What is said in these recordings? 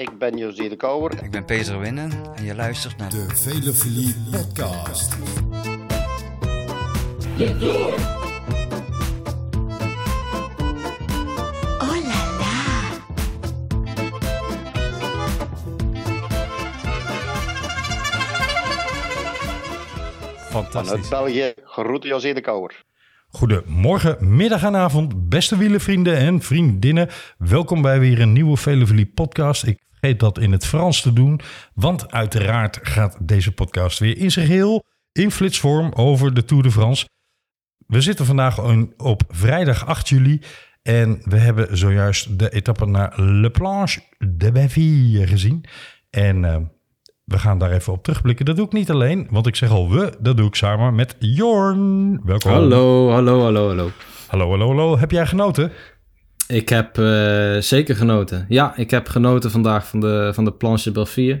Ik ben José de Kouwer. Ik ben Peter Winnen en je luistert naar De Velofilie Podcast. Oh là là Vanuit. België, groeten José de Kouwer. Goedemorgen, middag en avond, beste wielenvrienden en vriendinnen. Welkom bij weer een nieuwe Velofilie podcast. Ik vergeet dat in het Frans te doen, want uiteraard gaat deze podcast weer in zijn geheel in flitsvorm over de Tour de France. We zitten vandaag op vrijdag 8 juli en we hebben zojuist de etappe naar Le Planche de Baville gezien. En eh, we gaan daar even op terugblikken. Dat doe ik niet alleen, want ik zeg al we, dat doe ik samen met Jorn. Welkom. Hallo, hallo, hallo, hallo. Hallo, hallo, hallo. Heb jij genoten? Ik heb eh, zeker genoten. Ja, ik heb genoten vandaag van de, van de Planche Belfier.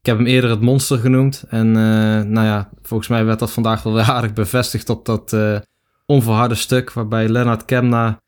Ik heb hem eerder het monster genoemd. En eh, nou ja, volgens mij werd dat vandaag wel weer aardig bevestigd op dat eh, onverharde stuk. Waarbij Lennart Kemna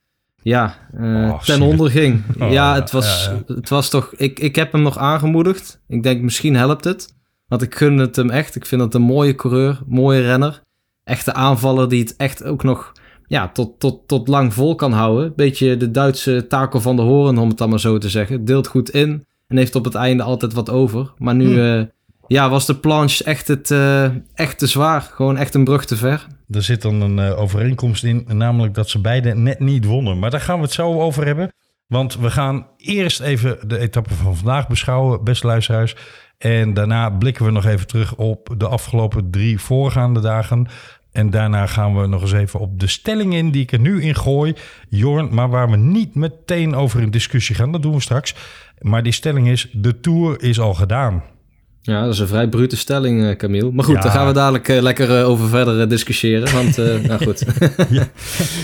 ja, Oh, ten onder ging. Oh, ja, het was, ja, ja. het was toch... Ik, ik heb hem nog aangemoedigd. Ik denk misschien helpt het. Want ik gun het hem echt. Ik vind het een mooie coureur, mooie renner. Echte aanvaller die het echt ook nog ja, tot, tot, tot lang vol kan houden. Beetje de Duitse Taco van de Horen, om het dan maar zo te zeggen. Deelt goed in en heeft op het einde altijd wat over. Maar nu Hm. eh, ja, was de planche echt, het, eh, echt te zwaar. Gewoon echt een brug te ver. Er zit dan een eh, overeenkomst in, namelijk dat ze beide net niet wonnen. Maar daar gaan we het zo over hebben. Want we gaan eerst even de etappe van vandaag beschouwen, beste luisteraars. En daarna blikken we nog even terug op de afgelopen drie voorgaande dagen. En daarna gaan we nog eens even op de stelling in die ik er nu in gooi, Jorn. Maar waar we niet meteen over in discussie gaan, dat doen we straks. Maar die stelling is, de Tour is al gedaan. Ja, dat is een vrij brute stelling, eh, Camille. Maar goed, Ja. daar gaan we dadelijk eh, lekker eh, over verder discussiëren. Want, nou goed. Ja.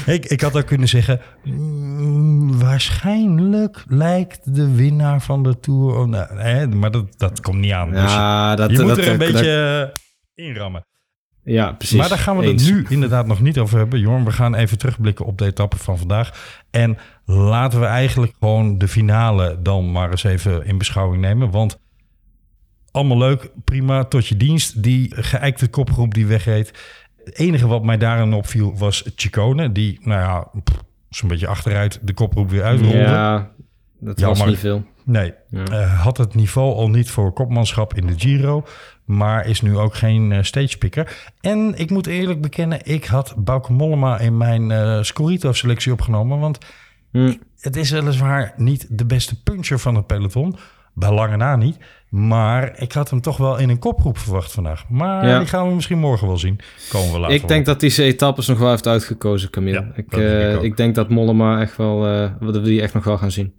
Ik, ik had ook kunnen zeggen, mm, waarschijnlijk lijkt de winnaar van de Tour... Oh, nou, hè, maar dat, dat komt niet aan. Dus ja, dat, je moet dat, er een dat- beetje inrammen. Ja, precies. maar daar gaan we Eens. het nu inderdaad nog niet over hebben. Jorn, we gaan even terugblikken op de etappe van vandaag. En laten we eigenlijk gewoon de finale dan maar eens even in beschouwing nemen. Want allemaal leuk, prima, tot je dienst. Die geëikte kopgroep die wegreed. Het enige wat mij daarin opviel was Chicone. Die, nou ja, zo'n beetje achteruit de kopgroep weer uitrolde. Ja, dat was maar- niet veel. Nee, Ja. eh, had het niveau al niet voor kopmanschap in de Giro. Maar is nu ook geen eh, stagepicker. En ik moet eerlijk bekennen, ik had Bauke Mollema in mijn eh Scorito-selectie opgenomen. Want Hm. het is weliswaar niet de beste puncher van het peloton. Bij lange na niet. Maar ik had hem toch wel in een kopgroep verwacht vandaag. Maar Ja. die gaan we misschien morgen wel zien. Komen we later Ik denk dat hij zijn etappes nog wel heeft uitgekozen, Camille. Ja, ik, denk eh, ik denk dat Mollema echt wel, eh dat we die echt nog wel gaan zien.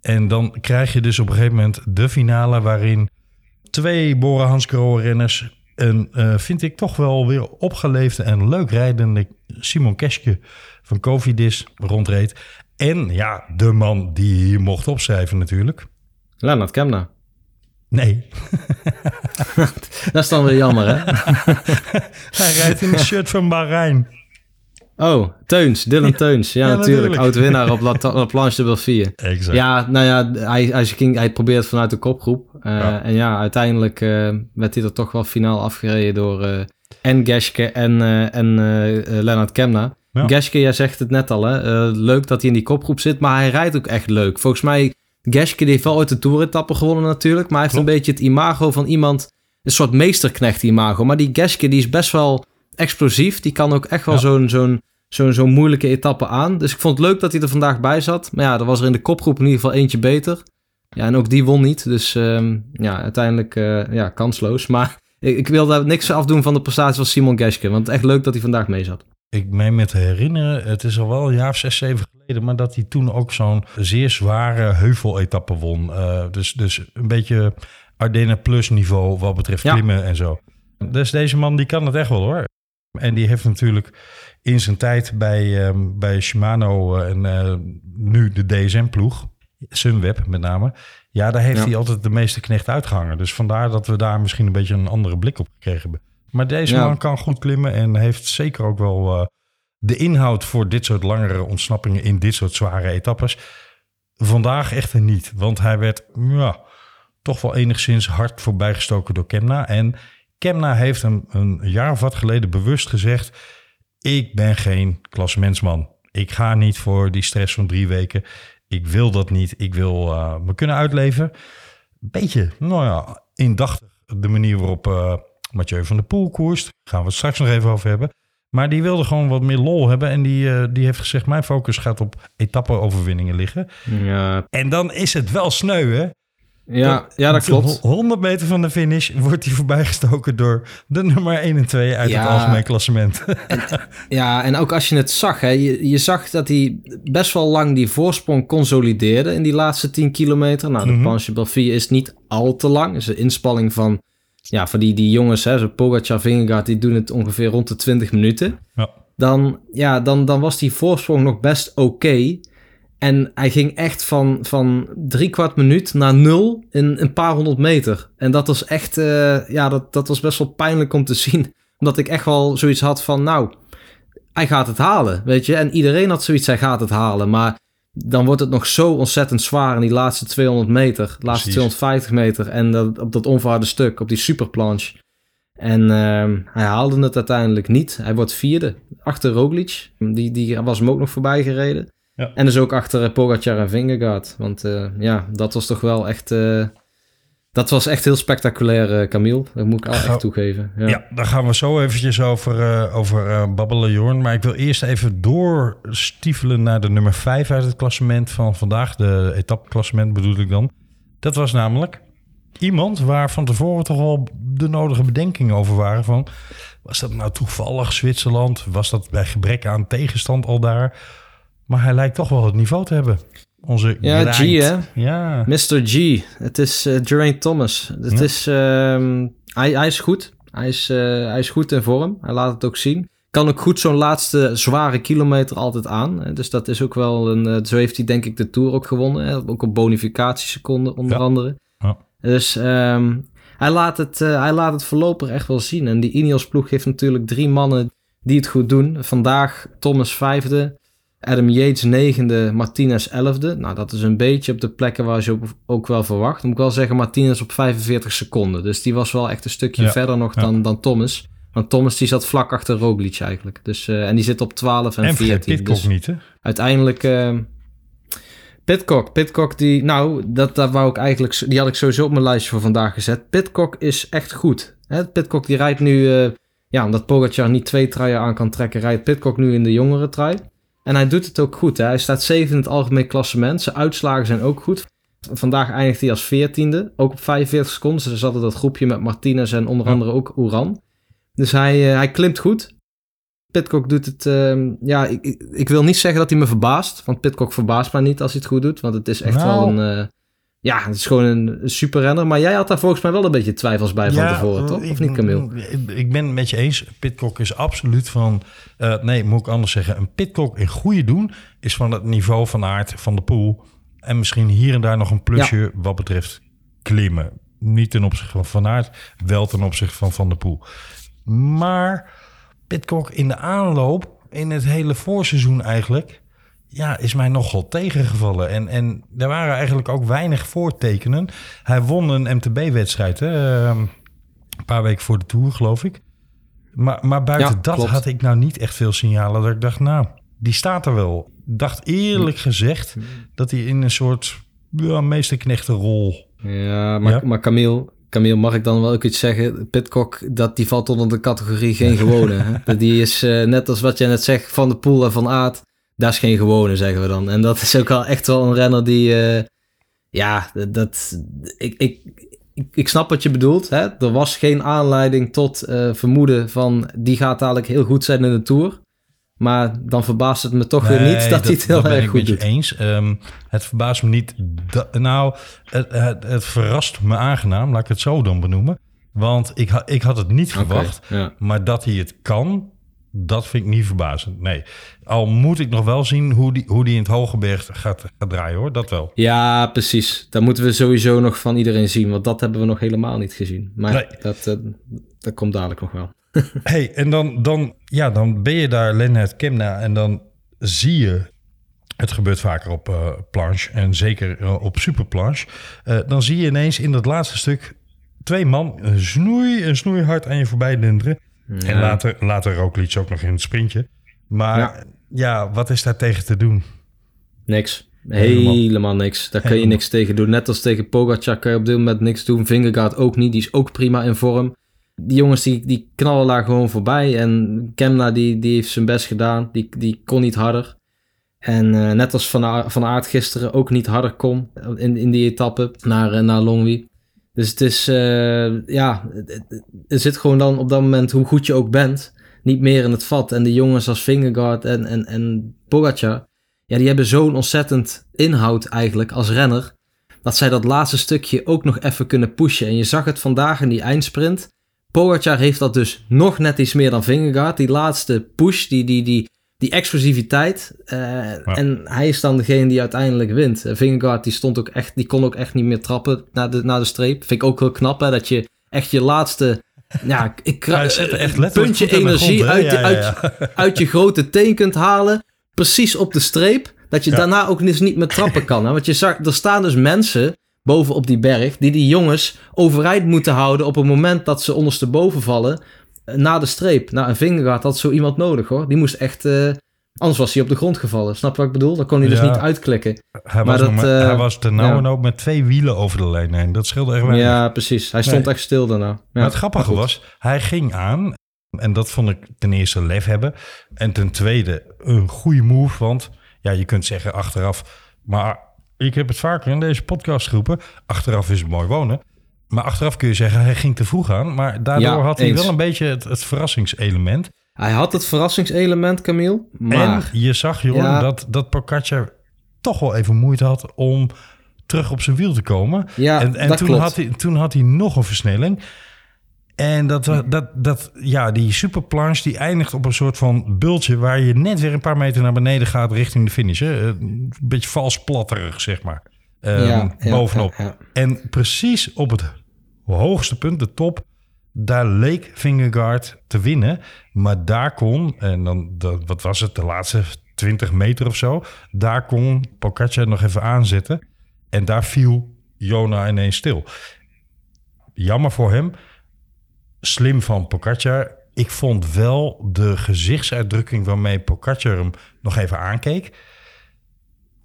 En dan krijg je dus op een gegeven moment de finale waarin twee Bora Hansgrohe renners een, eh, vind ik toch wel weer opgeleefde en leuk rijdende Simon Keske van Covidis rondreed. En ja, de man die hier mocht opschrijven natuurlijk. Lennart Kemna. Nee, Dat is dan weer jammer, hè? hij rijdt in een shirt van Bahrein. Oh, Teuns, Dylan Teuns. Ja, Ja, natuurlijk. natuurlijk. Oud-winnaar op La, La Planche de Belfier. Exact. Ja, nou ja, hij, hij, ging, hij probeert het vanuit de kopgroep. Eh, Ja. En ja, uiteindelijk eh, werd hij er toch wel finaal afgereden door eh, en Geske en, eh, en Lennart Kemna. Ja. Geske, jij zegt het net al, hè? leuk dat hij in die kopgroep zit, maar hij rijdt ook echt leuk. Volgens mij, Geske heeft wel ooit de toeretappe gewonnen natuurlijk, maar hij heeft Klopt. een beetje het imago van iemand, een soort meesterknecht imago. Maar die Geske die is best wel explosief, die kan ook echt wel Ja. zo'n zo'n zo'n zo'n moeilijke etappe aan. Dus ik vond het leuk dat hij er vandaag bij zat. Maar ja, er was er in de kopgroep in ieder geval eentje beter. Ja, en ook die won niet. Dus ehm, ja, uiteindelijk eh, ja, kansloos. Maar ik, ik wil daar niks afdoen van de prestatie van Simon Geske. Want echt leuk dat hij vandaag mee zat. Ik meen me te herinneren, het is al wel een jaar of zes, zeven geleden, maar dat hij toen ook zo'n zeer zware heuveletappe won. Eh, dus, dus een beetje Ardennen plus niveau wat betreft Ja. klimmen en zo. Dus deze man die kan het echt wel hoor. En die heeft natuurlijk in zijn tijd bij, ehm, bij Shimano eh, en eh, nu de DSM-ploeg, Sunweb met name. Ja, daar heeft Ja. hij altijd de meeste knecht uitgehangen. Dus vandaar dat we daar misschien een beetje een andere blik op gekregen hebben. Maar deze Ja. man kan goed klimmen en heeft zeker ook wel eh, de inhoud voor dit soort langere ontsnappingen in dit soort zware etappes. Vandaag echter niet, want hij werd ja, toch wel enigszins hard voorbijgestoken door Kemna. En Kemna heeft hem een jaar of wat geleden bewust gezegd... ik ben geen klassementsman. Ik ga niet voor die stress van drie weken. Ik wil dat niet. Ik wil uh, me kunnen uitleven. Beetje, nou ja, indachtig de manier waarop uh, Mathieu van der Poel koerst. Gaan we het straks nog even over hebben. Maar die wilde gewoon wat meer lol hebben. En die, uh, die heeft gezegd, mijn focus gaat op etappe-overwinningen liggen. Ja. En dan is het wel sneu, hè? Ja, ja, dat klopt. 100 meter van de finish wordt hij voorbijgestoken door de nummer 1 en 2 uit Ja. het algemeen klassement. Ja, en ook als je het zag, hè, je, je zag dat hij best wel lang die voorsprong consolideerde in die laatste 10 kilometer. Nou, de. Planche Belfier is niet al te lang. is een inspanning van, ja, van die, die jongens, hè, zo Pogacar, Vingegaard, die doen het ongeveer rond de 20 minuten. Ja. Dan, ja, dan, dan was die voorsprong nog best oké. En hij ging echt van, van drie kwart minuut naar nul in een paar honderd meter. En dat was echt, eh, ja, dat, dat was best wel pijnlijk om te zien. Omdat ik echt wel zoiets had van, nou, hij gaat het halen, weet je. En iedereen had zoiets, hij gaat het halen. Maar dan wordt het nog zo ontzettend zwaar in die laatste 200 meter. Laatste Precies. 250 meter. En dat, op dat onverharde stuk, op die superplanche. En ehm, hij haalde het uiteindelijk niet. Hij wordt vierde, achter Roglic. Die, die was hem ook nog voorbij gereden. Ja. En dus ook achter eh, Pogacar en Vingegaard. Want eh, ja, dat was toch wel echt... eh, dat was echt heel spectaculair, eh Camille. Dat moet ik al echt toegeven. Ja. Ja, daar gaan we zo eventjes over, over babbelen, Jorn. Maar ik wil eerst even doorstiefelen naar de nummer 5 uit het klassement van vandaag. De etappeklassement bedoel ik dan. Dat was namelijk iemand waar van tevoren toch al de nodige bedenkingen over waren. Van, was dat nou toevallig Zwitserland? Was dat bij gebrek aan tegenstand al daar? Maar hij lijkt toch wel het niveau te hebben. Onze Ja, G, hè? Ja, Mr. G. Het is eh Geraint Thomas. Het Ja. is, ehm, hij, hij is goed. Hij is, eh, hij is goed in vorm. Hij laat het ook zien. Kan ook goed zo'n laatste zware kilometer altijd aan. hè. Dus dat is ook wel een... eh, zo heeft hij denk ik de Tour ook gewonnen. Hè? Ook op bonificatieseconden onder Ja. andere. Ja. Dus ehm, hij, laat het, eh, hij laat het voorlopig echt wel zien. En die Ineos ploeg heeft natuurlijk drie mannen die het goed doen. Vandaag Thomas vijfde. Adam Yates negende, Martinez elfde. Nou, dat is een beetje op de plekken waar je ook wel verwacht. Moet ik wel zeggen, Martinez op 45 seconden. Dus die was wel echt een stukje Ja, verder nog ja. dan, dan Thomas. Want Thomas die zat vlak achter Roglic eigenlijk. Dus, eh, en die zit op 12 en, en vergeet 14. Pitcock Dus niet, hè? uiteindelijk... eh Pitcock, Pitcock die... Nou, dat, dat wou ik eigenlijk... Die had ik sowieso op mijn lijstje voor vandaag gezet. Pitcock is echt goed. Hè? Pitcock die rijdt nu... eh, ja, omdat Pogacar niet twee truien aan kan trekken... rijdt Pitcock nu in de jongere trui. En hij doet het ook goed. Hè? Hij staat zeven in het algemeen klassement. Zijn uitslagen zijn ook goed. Vandaag eindigt hij als veertiende. Ook op 45 seconden. Dus er zat er dat groepje met Martinez en onder Ja. andere ook Oeran. Dus hij, eh, hij klimt goed. Pitcock doet het... ehm, ja, ik, ik, ik wil niet zeggen dat hij me verbaast. Want Pitcock verbaast mij niet als hij het goed doet. Want het is echt Nou. wel een... eh, ja, het is gewoon een, een superrenner. Maar jij had daar volgens mij wel een beetje twijfels bij van tevoren, toch? Of niet, Camille? Ik, ben het met je eens. Pitcock is absoluut van... eh, nee, moet ik anders zeggen. Een Pitcock in goede doen is van het niveau van aard van de pool. En misschien hier en daar nog een plusje wat betreft klimmen. Niet ten opzichte van Van Aert, wel ten opzichte van Van der Poel. Maar Pitcock in de aanloop, in het hele voorseizoen eigenlijk... Ja, is mij nogal tegengevallen. En, en er waren eigenlijk ook weinig voortekenen. Hij won een MTB-wedstrijd, hè? ehm, een paar weken voor de Tour, geloof ik. Maar, maar buiten Ja, dat klopt. had ik nou niet echt veel signalen dat ik dacht, nou, die staat er wel. Ik dacht eerlijk gezegd dat hij in een soort ja, meesterknechtenrol... Ja, maar, Ja? maar Camille, Camille, mag ik dan wel ook iets zeggen? Pitcock, dat, die valt onder de categorie geen gewone. hè? Die is eh, net als wat jij net zegt, Van de Poel en Van Aert. Dat is geen gewone, zeggen we dan. En dat is ook wel echt wel een renner die... eh, ja, dat... Ik, ik, ik, ik snap wat je bedoelt. Hè? Er was geen aanleiding tot eh, vermoeden van... die gaat dadelijk heel goed zijn in de Tour. Maar dan verbaast het me toch weer niet dat, hij het heel erg ik goed met je doet. eens. Ehm, het verbaast me niet. nou, het, het, het verrast me aangenaam, laat ik het zo dan benoemen. Want ik, ha- ik had het niet verwacht. Ja. Maar dat hij het kan, dat vind ik niet verbazend. Nee. Al moet ik nog wel zien hoe die, hoe die in het Hogeberg gaat, gaat draaien hoor. Dat wel. Ja, precies. Dat moeten we sowieso nog van iedereen zien, want dat hebben we nog helemaal niet gezien. Maar Nee. dat, eh, dat komt dadelijk nog wel. hey, en dan, dan, ja, dan ben je daar Lennart Kemna en dan zie je Het gebeurt vaker op eh, planche en zeker eh, op superplanche. Dan zie je ineens in dat laatste stuk twee man een snoei en snoeihard aan je voorbij denderen. En later, later Roglic ook nog in het sprintje. Maar ja. Ja. wat is daar tegen te doen? Niks. Helemaal- Helemaal, niks. Daar kun je niks tegen doen. Net als tegen Pogacar kan je op dit moment niks doen. Vingegaard ook niet. Die is ook prima in vorm. Die jongens die, die knallen daar gewoon voorbij. En Kemna die, die heeft zijn best gedaan. Die, die kon niet harder. En eh, net als Van, Aert- van Aert gisteren ook niet harder kon in, in die etappe naar, eh, naar Longwy. Dus het is, eh, ja, er zit gewoon dan op dat moment, hoe goed je ook bent, niet meer in het vat. En de jongens als Vingegaard en, en, en Pogacar, ja, die hebben zo'n ontzettend inhoud eigenlijk als renner, dat zij dat laatste stukje ook nog even kunnen pushen. En je zag het vandaag in die eindsprint. Pogacar heeft dat dus nog net iets meer dan Vingegaard. Die laatste push, die, die, die, die explosiviteit. eh, En hij is dan degene die uiteindelijk wint. Eh, Vingegaard die stond ook echt, die kon ook echt niet meer trappen naar de, naar de streep. Vind ik ook heel knap hè, dat je echt je laatste... Ja, ik Hij zet echt puntje energie grond, uit, Ja, ja, uit, ja. uit je grote teen kunt halen. Precies op de streep. Dat je Ja. daarna ook eens niet meer trappen kan. Hè? Want je zag, er staan dus mensen boven op die berg. die die jongens overeind moeten houden. op het moment dat ze ondersteboven vallen. Eh, Na de streep. Nou, een vingergaard had zo iemand nodig hoor. Die moest echt. eh, anders was hij op de grond gevallen. Snap je wat ik bedoel? Dan kon hij dus Ja. niet uitklikken. Hij Maar was, dat, maar, eh, hij was de nauwe ja. nood met twee wielen over de lijn heen. Dat scheelde echt weinig. Ja, precies. Hij stond Nee. echt stil daarna. Ja, maar het grappige maar was, hij ging aan. En dat vond ik ten eerste lef hebben. En ten tweede een goede move. Want ja, je kunt zeggen achteraf. Maar ik heb het vaker in deze podcast geroepen. Achteraf is het mooi wonen. Maar achteraf kun je zeggen, hij ging te vroeg aan. Maar daardoor Ja, had hij eens. wel een beetje het, het verrassingselement. Hij had het verrassingselement, Camille. Maar. En je zag, Ja. dat, dat Pogacar toch wel even moeite had om terug op zijn wiel te komen. Ja, en en dat toen, klopt. had hij, toen had hij nog een versnelling. En dat, dat, dat, ja, die superplanche die eindigt op een soort van bultje... waar je net weer een paar meter naar beneden gaat richting de finish. Hè? Eh, Een beetje vals platterig, zeg maar. Ehm, Ja, ja, bovenop. ja. En precies op het hoogste punt, de top... daar leek Vingegaard te winnen. Maar daar kon, en dan, wat was het, de laatste 20 meter of zo... daar kon Pogacar nog even aanzetten. En daar viel Jona ineens stil. Jammer voor hem. Slim van Pogacar. Ik vond wel de gezichtsuitdrukking waarmee Pogacar hem nog even aankeek.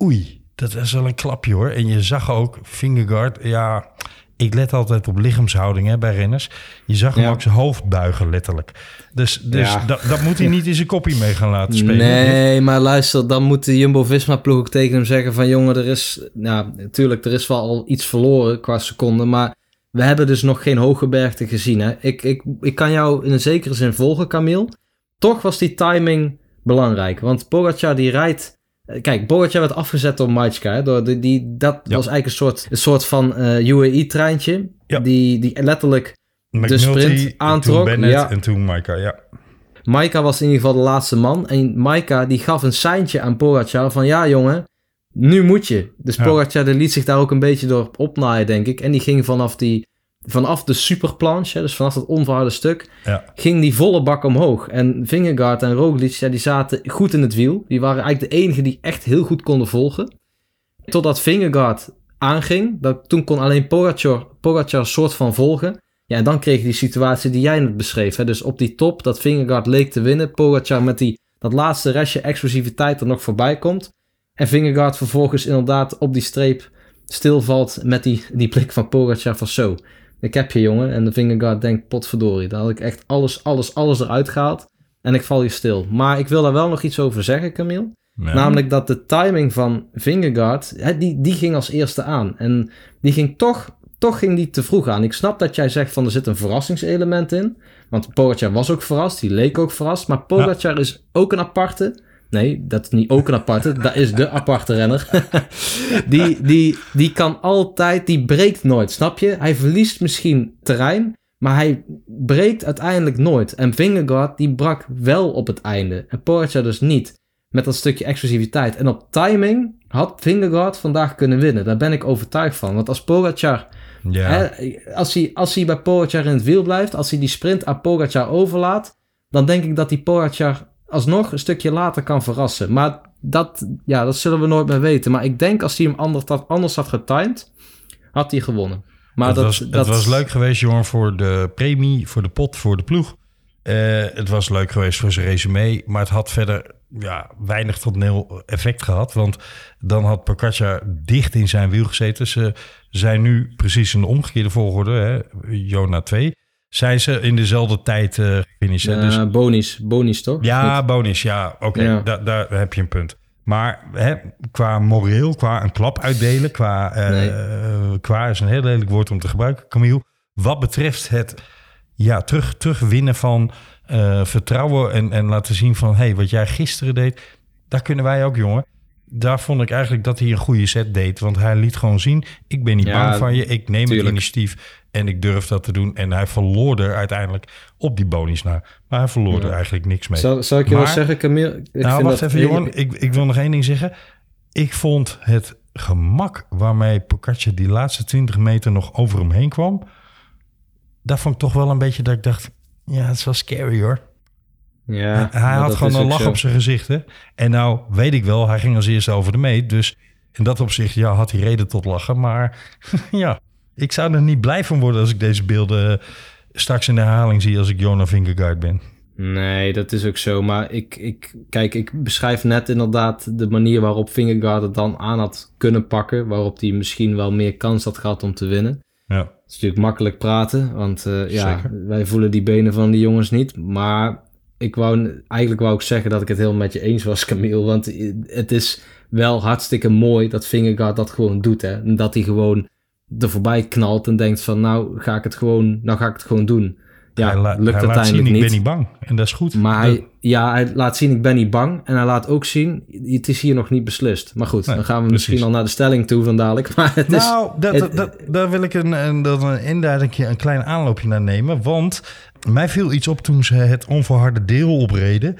Oei, dat is wel een klapje hoor. En je zag ook Vingegaard, ja, ik let altijd op lichaamshouding hè, bij renners. Je zag hem Ja. ook zijn hoofd buigen letterlijk. Dus, dus Ja. dat, dat moet hij niet in zijn kopie mee gaan laten spelen. Nee, maar luister, dan moet de Jumbo-Visma-ploeg ook tegen hem zeggen van... jongen, er is... Nou, natuurlijk, er is wel al iets verloren qua seconden... maar we hebben dus nog geen hooggebergte gezien. Hè? Ik, ik, ik kan jou in een zekere zin volgen, Camille. Toch was die timing belangrijk. Want Pogacar die rijdt... eh, Kijk, Pogacar werd afgezet door. Hè? Door die, die, dat Ja. was eigenlijk een soort, een soort van eh UAE-treintje. Ja. Die, die letterlijk McNulty, sprint aantrok, Toen Bennett ja. en toen Maika, ja. Maika was in ieder geval de laatste man. En Maika die gaf een seintje aan Pogacar van ja jongen, nu moet je. Dus. Pogacar liet zich daar ook een beetje door opnaaien denk ik. En die ging vanaf, die, vanaf de superplanche, dus vanaf dat onverharde stuk, ja. ging die volle bak omhoog. En Vingegaard en Roglic, ja, die zaten goed in het wiel. Die waren eigenlijk de enigen die echt heel goed konden volgen. Totdat Vingegaard aanging, dat, toen kon alleen Pogacar, Pogacar soort van volgen. Ja, en dan kreeg je die situatie die jij net beschreef. Hè? Dus op die top, dat Vingegaard leek te winnen. Pogacar met die, dat laatste restje explosiviteit er nog voorbij komt. En Vingegaard vervolgens inderdaad op die streep stilvalt met die, die blik van Pogacar van zo. Ik heb je jongen. En de Vingegaard denkt, potverdorie. Daar had ik echt alles, alles, alles eruit gehaald. En ik val hier stil. Maar ik wil daar wel nog iets over zeggen, Camille. Ja. Namelijk dat de timing van Vingegaard, hè, die, die ging als eerste aan. En die ging toch, toch ging die te vroeg aan. Ik snap dat jij zegt van er zit een verrassingselement in. Want Pogacar was ook verrast, die leek ook verrast. Maar Pogacar is ook een aparte. Nee, dat is niet ook een aparte. dat is de aparte renner. die, die, die kan altijd, die breekt nooit, snap je? Hij verliest misschien terrein, maar hij breekt uiteindelijk nooit. En Vingegaard, die brak wel op het einde. En Pogacar dus niet. Met dat stukje exclusiviteit. En op timing had Vingegaard vandaag kunnen winnen. Daar ben ik overtuigd van. Want als Pogacar... ja. Hè, als, hij, als hij bij Pogacar in het wiel blijft... Als hij die sprint aan Pogacar overlaat... Dan denk ik dat die Pogacar alsnog een stukje later kan verrassen. Maar dat, ja, dat zullen we nooit meer weten. Maar ik denk als hij hem anders had, anders had getimed, had hij gewonnen. Maar het, dat, was, dat het was leuk geweest, jongen, voor de premie, voor de pot, voor de ploeg. Eh, het was leuk geweest voor zijn resume, maar het had verder ja, weinig tot nul effect gehad. Want dan had Pocaccia dicht in zijn wiel gezeten. Ze zijn nu precies in de omgekeerde volgorde, hè, Jona 2. Zijn ze in dezelfde tijd uh, dus, Bonis, Bonis toch? ja, bonus, ja, oké, Ja. da- daar heb je een punt. Maar hè, qua moreel, qua een klap uitdelen, qua, eh, Nee. qua is een heel lelijk woord om te gebruiken, Camille. Wat betreft het ja, terug, terugwinnen van vertrouwen en, en laten zien van, hey, wat jij gisteren deed, daar kunnen wij ook, jongen. Daar vond ik eigenlijk dat hij een goede set deed. Want hij liet gewoon zien, ik ben niet Ja, bang van je. Ik neem het initiatief en ik durf dat te doen. En hij verloor er uiteindelijk op die bonus naar. Maar hij verloor er eigenlijk niks mee. Zal, zal ik je wel Maar- zeggen, Camille? Ik nou, vind wacht dat even, Johan. Ik, ik wil nog één ding zeggen. Ik vond het gemak waarmee Pocaccia die laatste 20 meter nog over hem heen kwam. Daar vond ik toch wel een beetje dat ik dacht... Ja, het is wel scary hoor. Ja, hij had gewoon een lach zo. op zijn gezicht. Hè? En nou weet ik wel, hij ging als eerste over de meet. Dus in dat opzicht ja, had hij reden tot lachen. Maar ja, ik zou er niet blij van worden als ik deze beelden straks in de herhaling zie als ik Jonah Vingegaard ben. Nee, dat is ook zo. Maar ik, ik, kijk, ik beschrijf net inderdaad de manier waarop Vingegaard het dan aan had kunnen pakken. Waarop hij misschien wel meer kans had gehad om te winnen. Ja, Het is natuurlijk makkelijk praten, want eh, ja, wij voelen die benen van die jongens niet. Maar ik wou, eigenlijk wou ik zeggen dat ik het heel met je eens was, Camille. Want het is wel hartstikke mooi dat Vingegaard dat gewoon doet. Hè? En dat hij gewoon er voorbij knalt en denkt van nou ga ik het gewoon, nou ga ik het gewoon doen. Ja, hij, lukt hij laat uiteindelijk zien, niet. ik ben niet bang. En dat is goed. Maar hij, ja, hij laat zien, ik ben niet bang. En hij laat ook zien, het is hier nog niet beslist. Maar goed, Nee, dan gaan we precies. misschien al naar de stelling toe van dadelijk. Maar het is, Nou, dat, het- dat, dat- daar wil ik een, een, dat een induiding, een klein aanloopje naar nemen. Want mij viel iets op toen ze het onverharde deel opreden.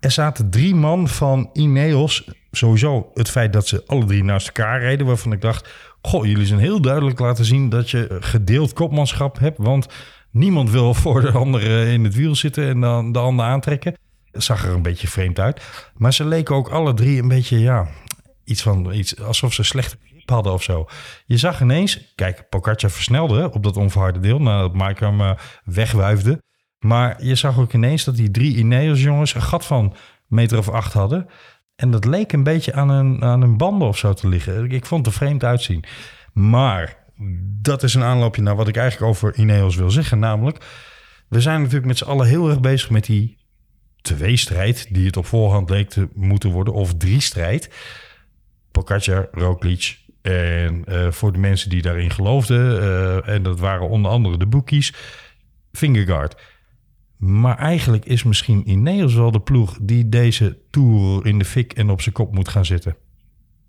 Er zaten drie man van Ineos. Sowieso het feit dat ze alle drie naast elkaar reden. Waarvan ik dacht, goh, jullie zijn heel duidelijk laten zien dat je gedeeld kopmanschap hebt. Want niemand wil voor de andere in het wiel zitten en dan de ander aantrekken. Dat zag er een beetje vreemd uit. Maar ze leken ook alle drie een beetje, ja, iets van iets alsof ze slechte grip hadden of zo. Je zag ineens, kijk, Pocaccia versnelde op dat onverharde deel nadat Mike hem eh, wegwuifde. Maar je zag ook ineens dat die drie Ineos jongens een gat van meter of acht hadden. En dat leek een beetje aan een, aan een banden of zo te liggen. Ik vond het er vreemd uitzien. Maar dat is een aanloopje naar wat ik eigenlijk over Ineos wil zeggen. Namelijk, we zijn natuurlijk met z'n allen heel erg bezig met die tweestrijd... die het op voorhand leek te moeten worden, of drie strijd. Pogacar, Roglic en eh, voor de mensen die daarin geloofden... eh, en dat waren onder andere de bookies, Vingegaard. Maar eigenlijk is misschien Ineos wel de ploeg... die deze Tour in de fik en op zijn kop moet gaan zitten.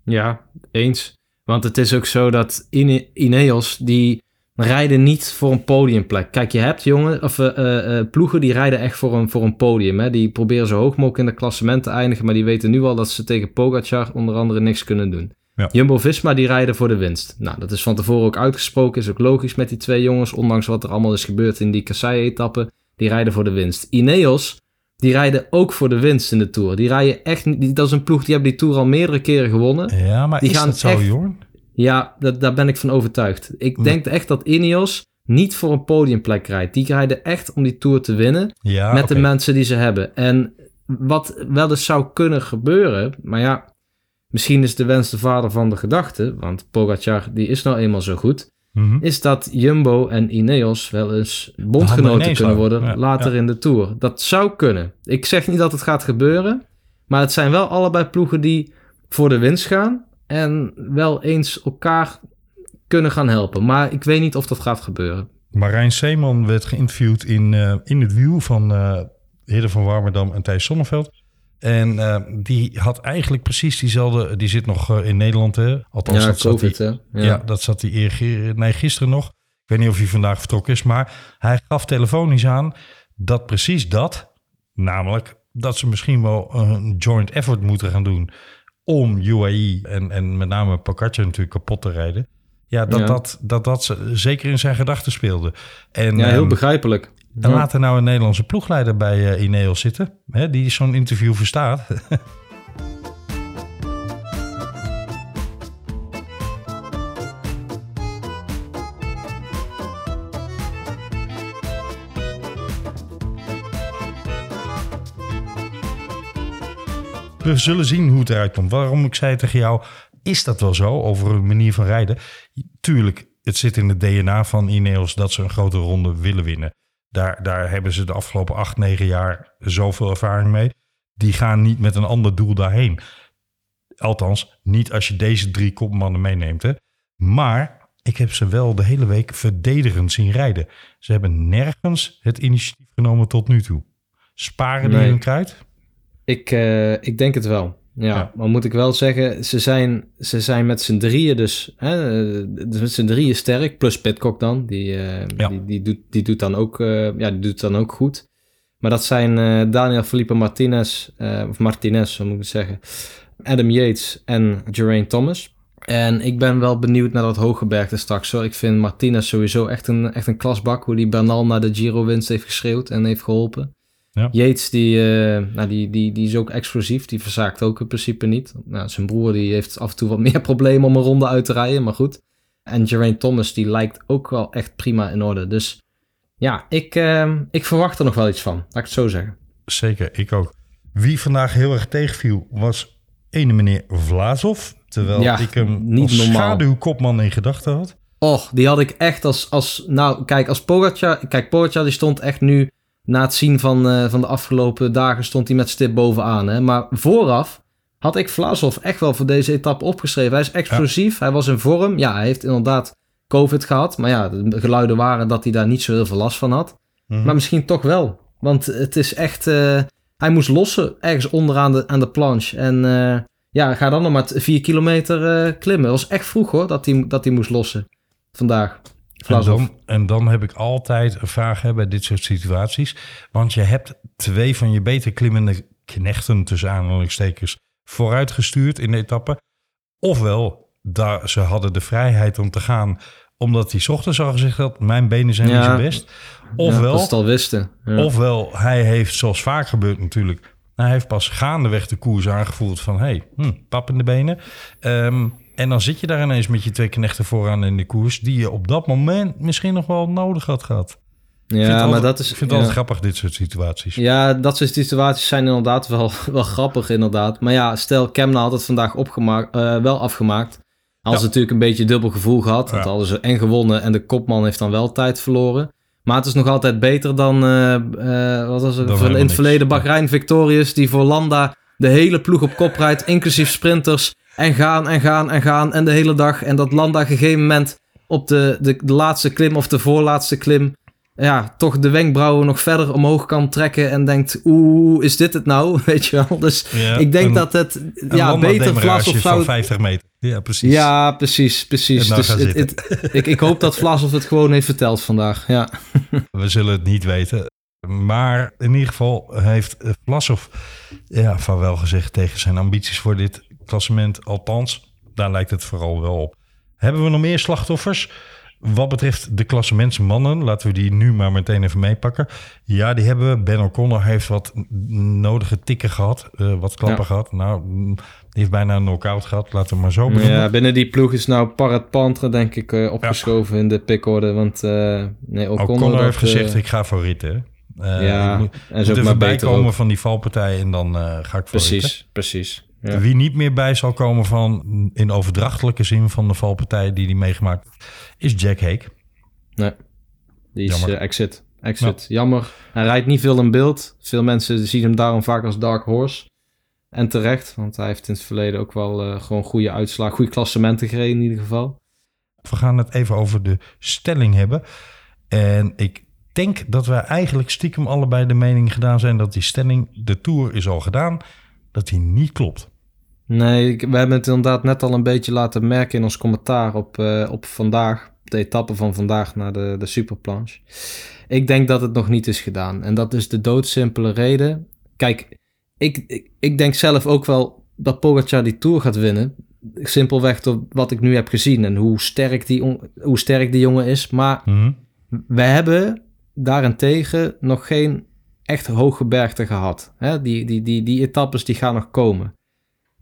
Ja, eens. Want het is ook zo dat Ine- Ineos, die rijden niet voor een podiumplek. Kijk, je hebt jongen, of, eh, eh, eh, ploegen die rijden echt voor een, voor een podium. Hè? Die proberen zo hoog mogelijk in de klassement te eindigen, maar die weten nu al dat ze tegen Pogacar onder andere niks kunnen doen. Ja. Jumbo-Visma, die rijden voor de winst. Nou, dat is van tevoren ook uitgesproken, is ook logisch met die twee jongens, ondanks wat er allemaal is gebeurd in die Kassei-etappe. Die rijden voor de winst. Ineos, die rijden ook voor de winst in de Tour. Die rijden echt, niet- die- dat is een ploeg, die hebben die Tour al meerdere keren gewonnen. Ja, maar Die is gaan dat zo, echt- Jorn? Ja, dat, daar ben ik van overtuigd. Ik Nee. denk echt dat Ineos niet voor een podiumplek rijdt. Die rijden echt om die Tour te winnen Ja, met de mensen die ze hebben. En wat wel eens zou kunnen gebeuren, maar ja, misschien is de wens de vader van de gedachte, want Pogacar die is nou eenmaal zo goed, Mhm. is dat Jumbo en Ineos wel eens bondgenoten kunnen worden Ja, later ja. in de Tour. Dat zou kunnen. Ik zeg niet dat het gaat gebeuren, maar het zijn wel allebei ploegen die voor de winst gaan en wel eens elkaar kunnen gaan helpen. Maar ik weet niet of dat gaat gebeuren. Marijn Seeman werd geïnterviewd in, eh, in het wiel van Hidde van Warmerdam en Thijs Sonneveld. En eh, die had eigenlijk precies diezelfde... Die zit nog eh, in Nederland, hè? Althans, ja, dat zat COVID, hij, hè? ja. dat zat hij eer, nee, gisteren nog. Ik weet niet of hij vandaag vertrokken is. Maar hij gaf telefonisch aan dat precies dat... Namelijk dat ze misschien wel een joint effort moeten gaan doen... om UAE en, en met name Pogacar natuurlijk kapot te rijden. Ja, dat Ja. Dat, dat, dat ze zeker in zijn gedachten speelde. En, Ja, heel ehm, begrijpelijk. En laat er nou een Nederlandse ploegleider bij eh, Ineos zitten, hè, die zo'n interview verstaat. We zullen zien hoe het eruit komt. Waarom ik zei tegen jou, is dat wel zo over hun manier van rijden? Tuurlijk, het zit in het DNA van Ineos dat ze een grote ronde willen winnen. Daar, daar hebben ze de afgelopen acht, negen jaar zoveel ervaring mee. Die gaan niet met een ander doel daarheen. Althans, niet als je deze drie kopmannen meeneemt. Hè. Maar ik heb ze wel de hele week verdedigend zien rijden. Ze hebben nergens het initiatief genomen tot nu toe. Sparen die Nee. hun kruid? Ik, eh, ik denk het wel. Ja, Ja. maar moet ik wel zeggen, ze zijn, ze zijn met z'n drieën dus, hè, eh, dus met z'n drieën sterk, plus Pitcock dan, die, eh, Ja. die, die, doet, die, doet dan ook, eh, ja, die doet dan ook goed. Maar dat zijn Daniel Felipe Martinez, of Martinez, zo moet ik zeggen, Adam Yates en Geraint Thomas. En ik ben wel benieuwd naar dat Hogebergte straks. Hoor. Ik vind Martinez sowieso echt een, echt een klasbak, hoe die Bernal naar de Giro-winst heeft geschreeuwd en heeft geholpen. Ja. Yates, die, eh, nou, die, die, die is ook explosief. Die verzaakt ook in principe niet. Nou, zijn broer die heeft af en toe wat meer problemen om een ronde uit te rijden, maar goed. En Geraint Thomas, die lijkt ook wel echt prima in orde. Dus ja, ik, eh, ik verwacht er nog wel iets van. Laat ik het zo zeggen. Zeker, ik ook. Wie vandaag heel erg tegenviel was ene meneer Vlaasov. Terwijl Ja, ik hem niet als normaal. schaduwkopman in gedachten had. Och, die had ik echt als, als nou kijk, als Pogacar, kijk, Pogacar die stond echt nu, na het zien van, eh, van de afgelopen dagen, stond hij met stip bovenaan. Hè? Maar vooraf had ik Vlasov echt wel voor deze etappe opgeschreven. Hij is explosief, hij was in vorm. Ja, hij heeft inderdaad COVID gehad. Maar ja, de geluiden waren dat hij daar niet zo heel veel last van had. Mhm. Maar misschien toch wel. Want het is echt, eh, hij moest lossen ergens onderaan de, aan de planche. En eh, ja, ga dan nog maar vier kilometer klimmen. Het was echt vroeg hoor, dat hij, dat hij moest lossen. Vandaag. En dan, en dan heb ik altijd een vraag hè, bij dit soort situaties. Want je hebt twee van je beter klimmende knechten, tussen aanhalingstekens, vooruitgestuurd in de etappe. Ofwel, daar, ze hadden de vrijheid om te gaan, omdat hij ochtends al gezegd had, mijn benen zijn niet Ja. zo best. Ja, Ofwel, al wisten. Ja. Ofwel, hij heeft, zoals vaak gebeurt natuurlijk, hij heeft pas gaandeweg de koers aangevoeld van, hey, hm, pap in de benen. Ehm, en dan zit je daar ineens met je twee knechten vooraan in de koers, die je op dat moment misschien nog wel nodig had gehad. Ik vind het ja, maar altijd- dat is... Ik vind het ja. altijd grappig, dit soort situaties. Ja, dat soort situaties zijn inderdaad wel, wel grappig, inderdaad. Maar ja, stel, Kemna had het vandaag opgemaakt, eh, wel afgemaakt. Hadden ze natuurlijk een beetje dubbel gevoel gehad. Want Ja. hadden ze en gewonnen en de kopman heeft dan wel tijd verloren. Maar het is nog altijd beter dan, eh, eh, wat was het, Dan in het verleden. Bahrein Victorious, die voor Landa de hele ploeg op kop rijdt, inclusief sprinters. En gaan en gaan en gaan en de hele dag. En dat Landa op een gegeven moment op de, de, de laatste klim of de voorlaatste klim ja, toch de wenkbrauwen nog verder omhoog kan trekken en denkt, oeh, is dit het nou? Weet je wel? Dus Ja, ik denk een- dat het, ja, beter Vlas of zou... 50 meter. Ja, precies. Ja, precies, precies. Nou Dus gaan het, het- ik, ik hoop dat Vlas of het gewoon heeft verteld vandaag. Ja, We zullen het niet weten. Maar in ieder geval heeft Vlasov ja, van wel gezegd tegen zijn ambities voor dit klassement. Althans, daar lijkt het vooral wel op. Hebben we nog meer slachtoffers? Wat betreft de klassementsmannen, laten we die nu maar meteen even meepakken. Ja, die hebben we. Ben O'Connor heeft wat nodige tikken gehad, eh, wat klappen Ja. gehad. Nou, mm, die heeft bijna een knock-out gehad, laten we maar zo benoemen. ja binnen die ploeg is nou Parat Pantre, denk ik, eh, opgeschoven in de pickorde. Want eh nee, O'Connor... O'Connor dat, heeft gezegd, ik ga voor ritten. Eh, ja, moet, en voorbij beter komen ook. van die valpartij en dan eh, ga ik voor. Precies, precies. Ja. Wie niet meer bij zal komen van, in overdrachtelijke zin van de valpartij die hij meegemaakt heeft, is Jack Hake. Nee, die is eh, exit. Exit. Jammer. Hij rijdt niet veel in beeld. Veel mensen zien hem daarom vaak als Dark Horse. En terecht, want hij heeft in het verleden ook wel gewoon goede uitslagen, goede klassementen gereden in ieder geval. We gaan het even over de stelling hebben. En ik denk dat wij eigenlijk stiekem allebei de mening gedaan zijn dat die stelling, de Tour is al gedaan, dat die niet klopt. Nee, we hebben het inderdaad net al een beetje laten merken in ons commentaar op, eh, op vandaag. De etappe van vandaag naar de, de superplanche. Ik denk dat het nog niet is gedaan. En dat is de doodsimpele reden. Kijk, ik, ik, ik denk zelf ook wel dat Pogacar die Tour gaat winnen. Simpelweg door wat ik nu heb gezien en hoe sterk die, hoe sterk die jongen is. Maar Mhm. we hebben daarentegen nog geen echt hoge bergte gehad. Hè? Die, die, die, die etappes die gaan nog komen.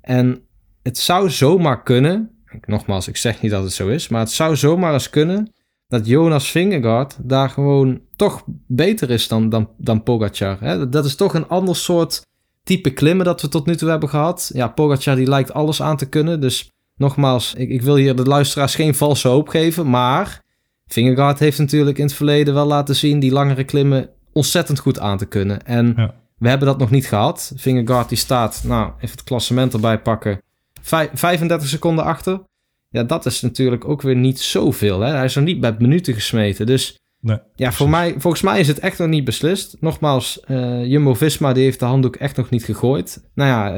En het zou zomaar kunnen, nogmaals, ik zeg niet dat het zo is, maar het zou zomaar eens kunnen dat Jonas Vingegaard daar gewoon toch beter is dan, dan, dan Pogacar. Hè? Dat is toch een ander soort type klimmen dat we tot nu toe hebben gehad. Ja, Pogacar die lijkt alles aan te kunnen. Dus nogmaals, ik, ik wil hier de luisteraars geen valse hoop geven. Maar Vingegaard heeft natuurlijk in het verleden wel laten zien... die langere klimmen ontzettend goed aan te kunnen. En Ja. we hebben dat nog niet gehad. Vingegaard die staat, nou, even het klassement erbij pakken... Vij- 35 seconden achter. Ja, dat is natuurlijk ook weer niet zoveel. Hè? Hij is nog niet met minuten gesmeten. Dus Nee, ja, voor mij, volgens mij is het echt nog niet beslist. Nogmaals, eh, Jumbo-Visma die heeft de handdoek echt nog niet gegooid. Nou ja,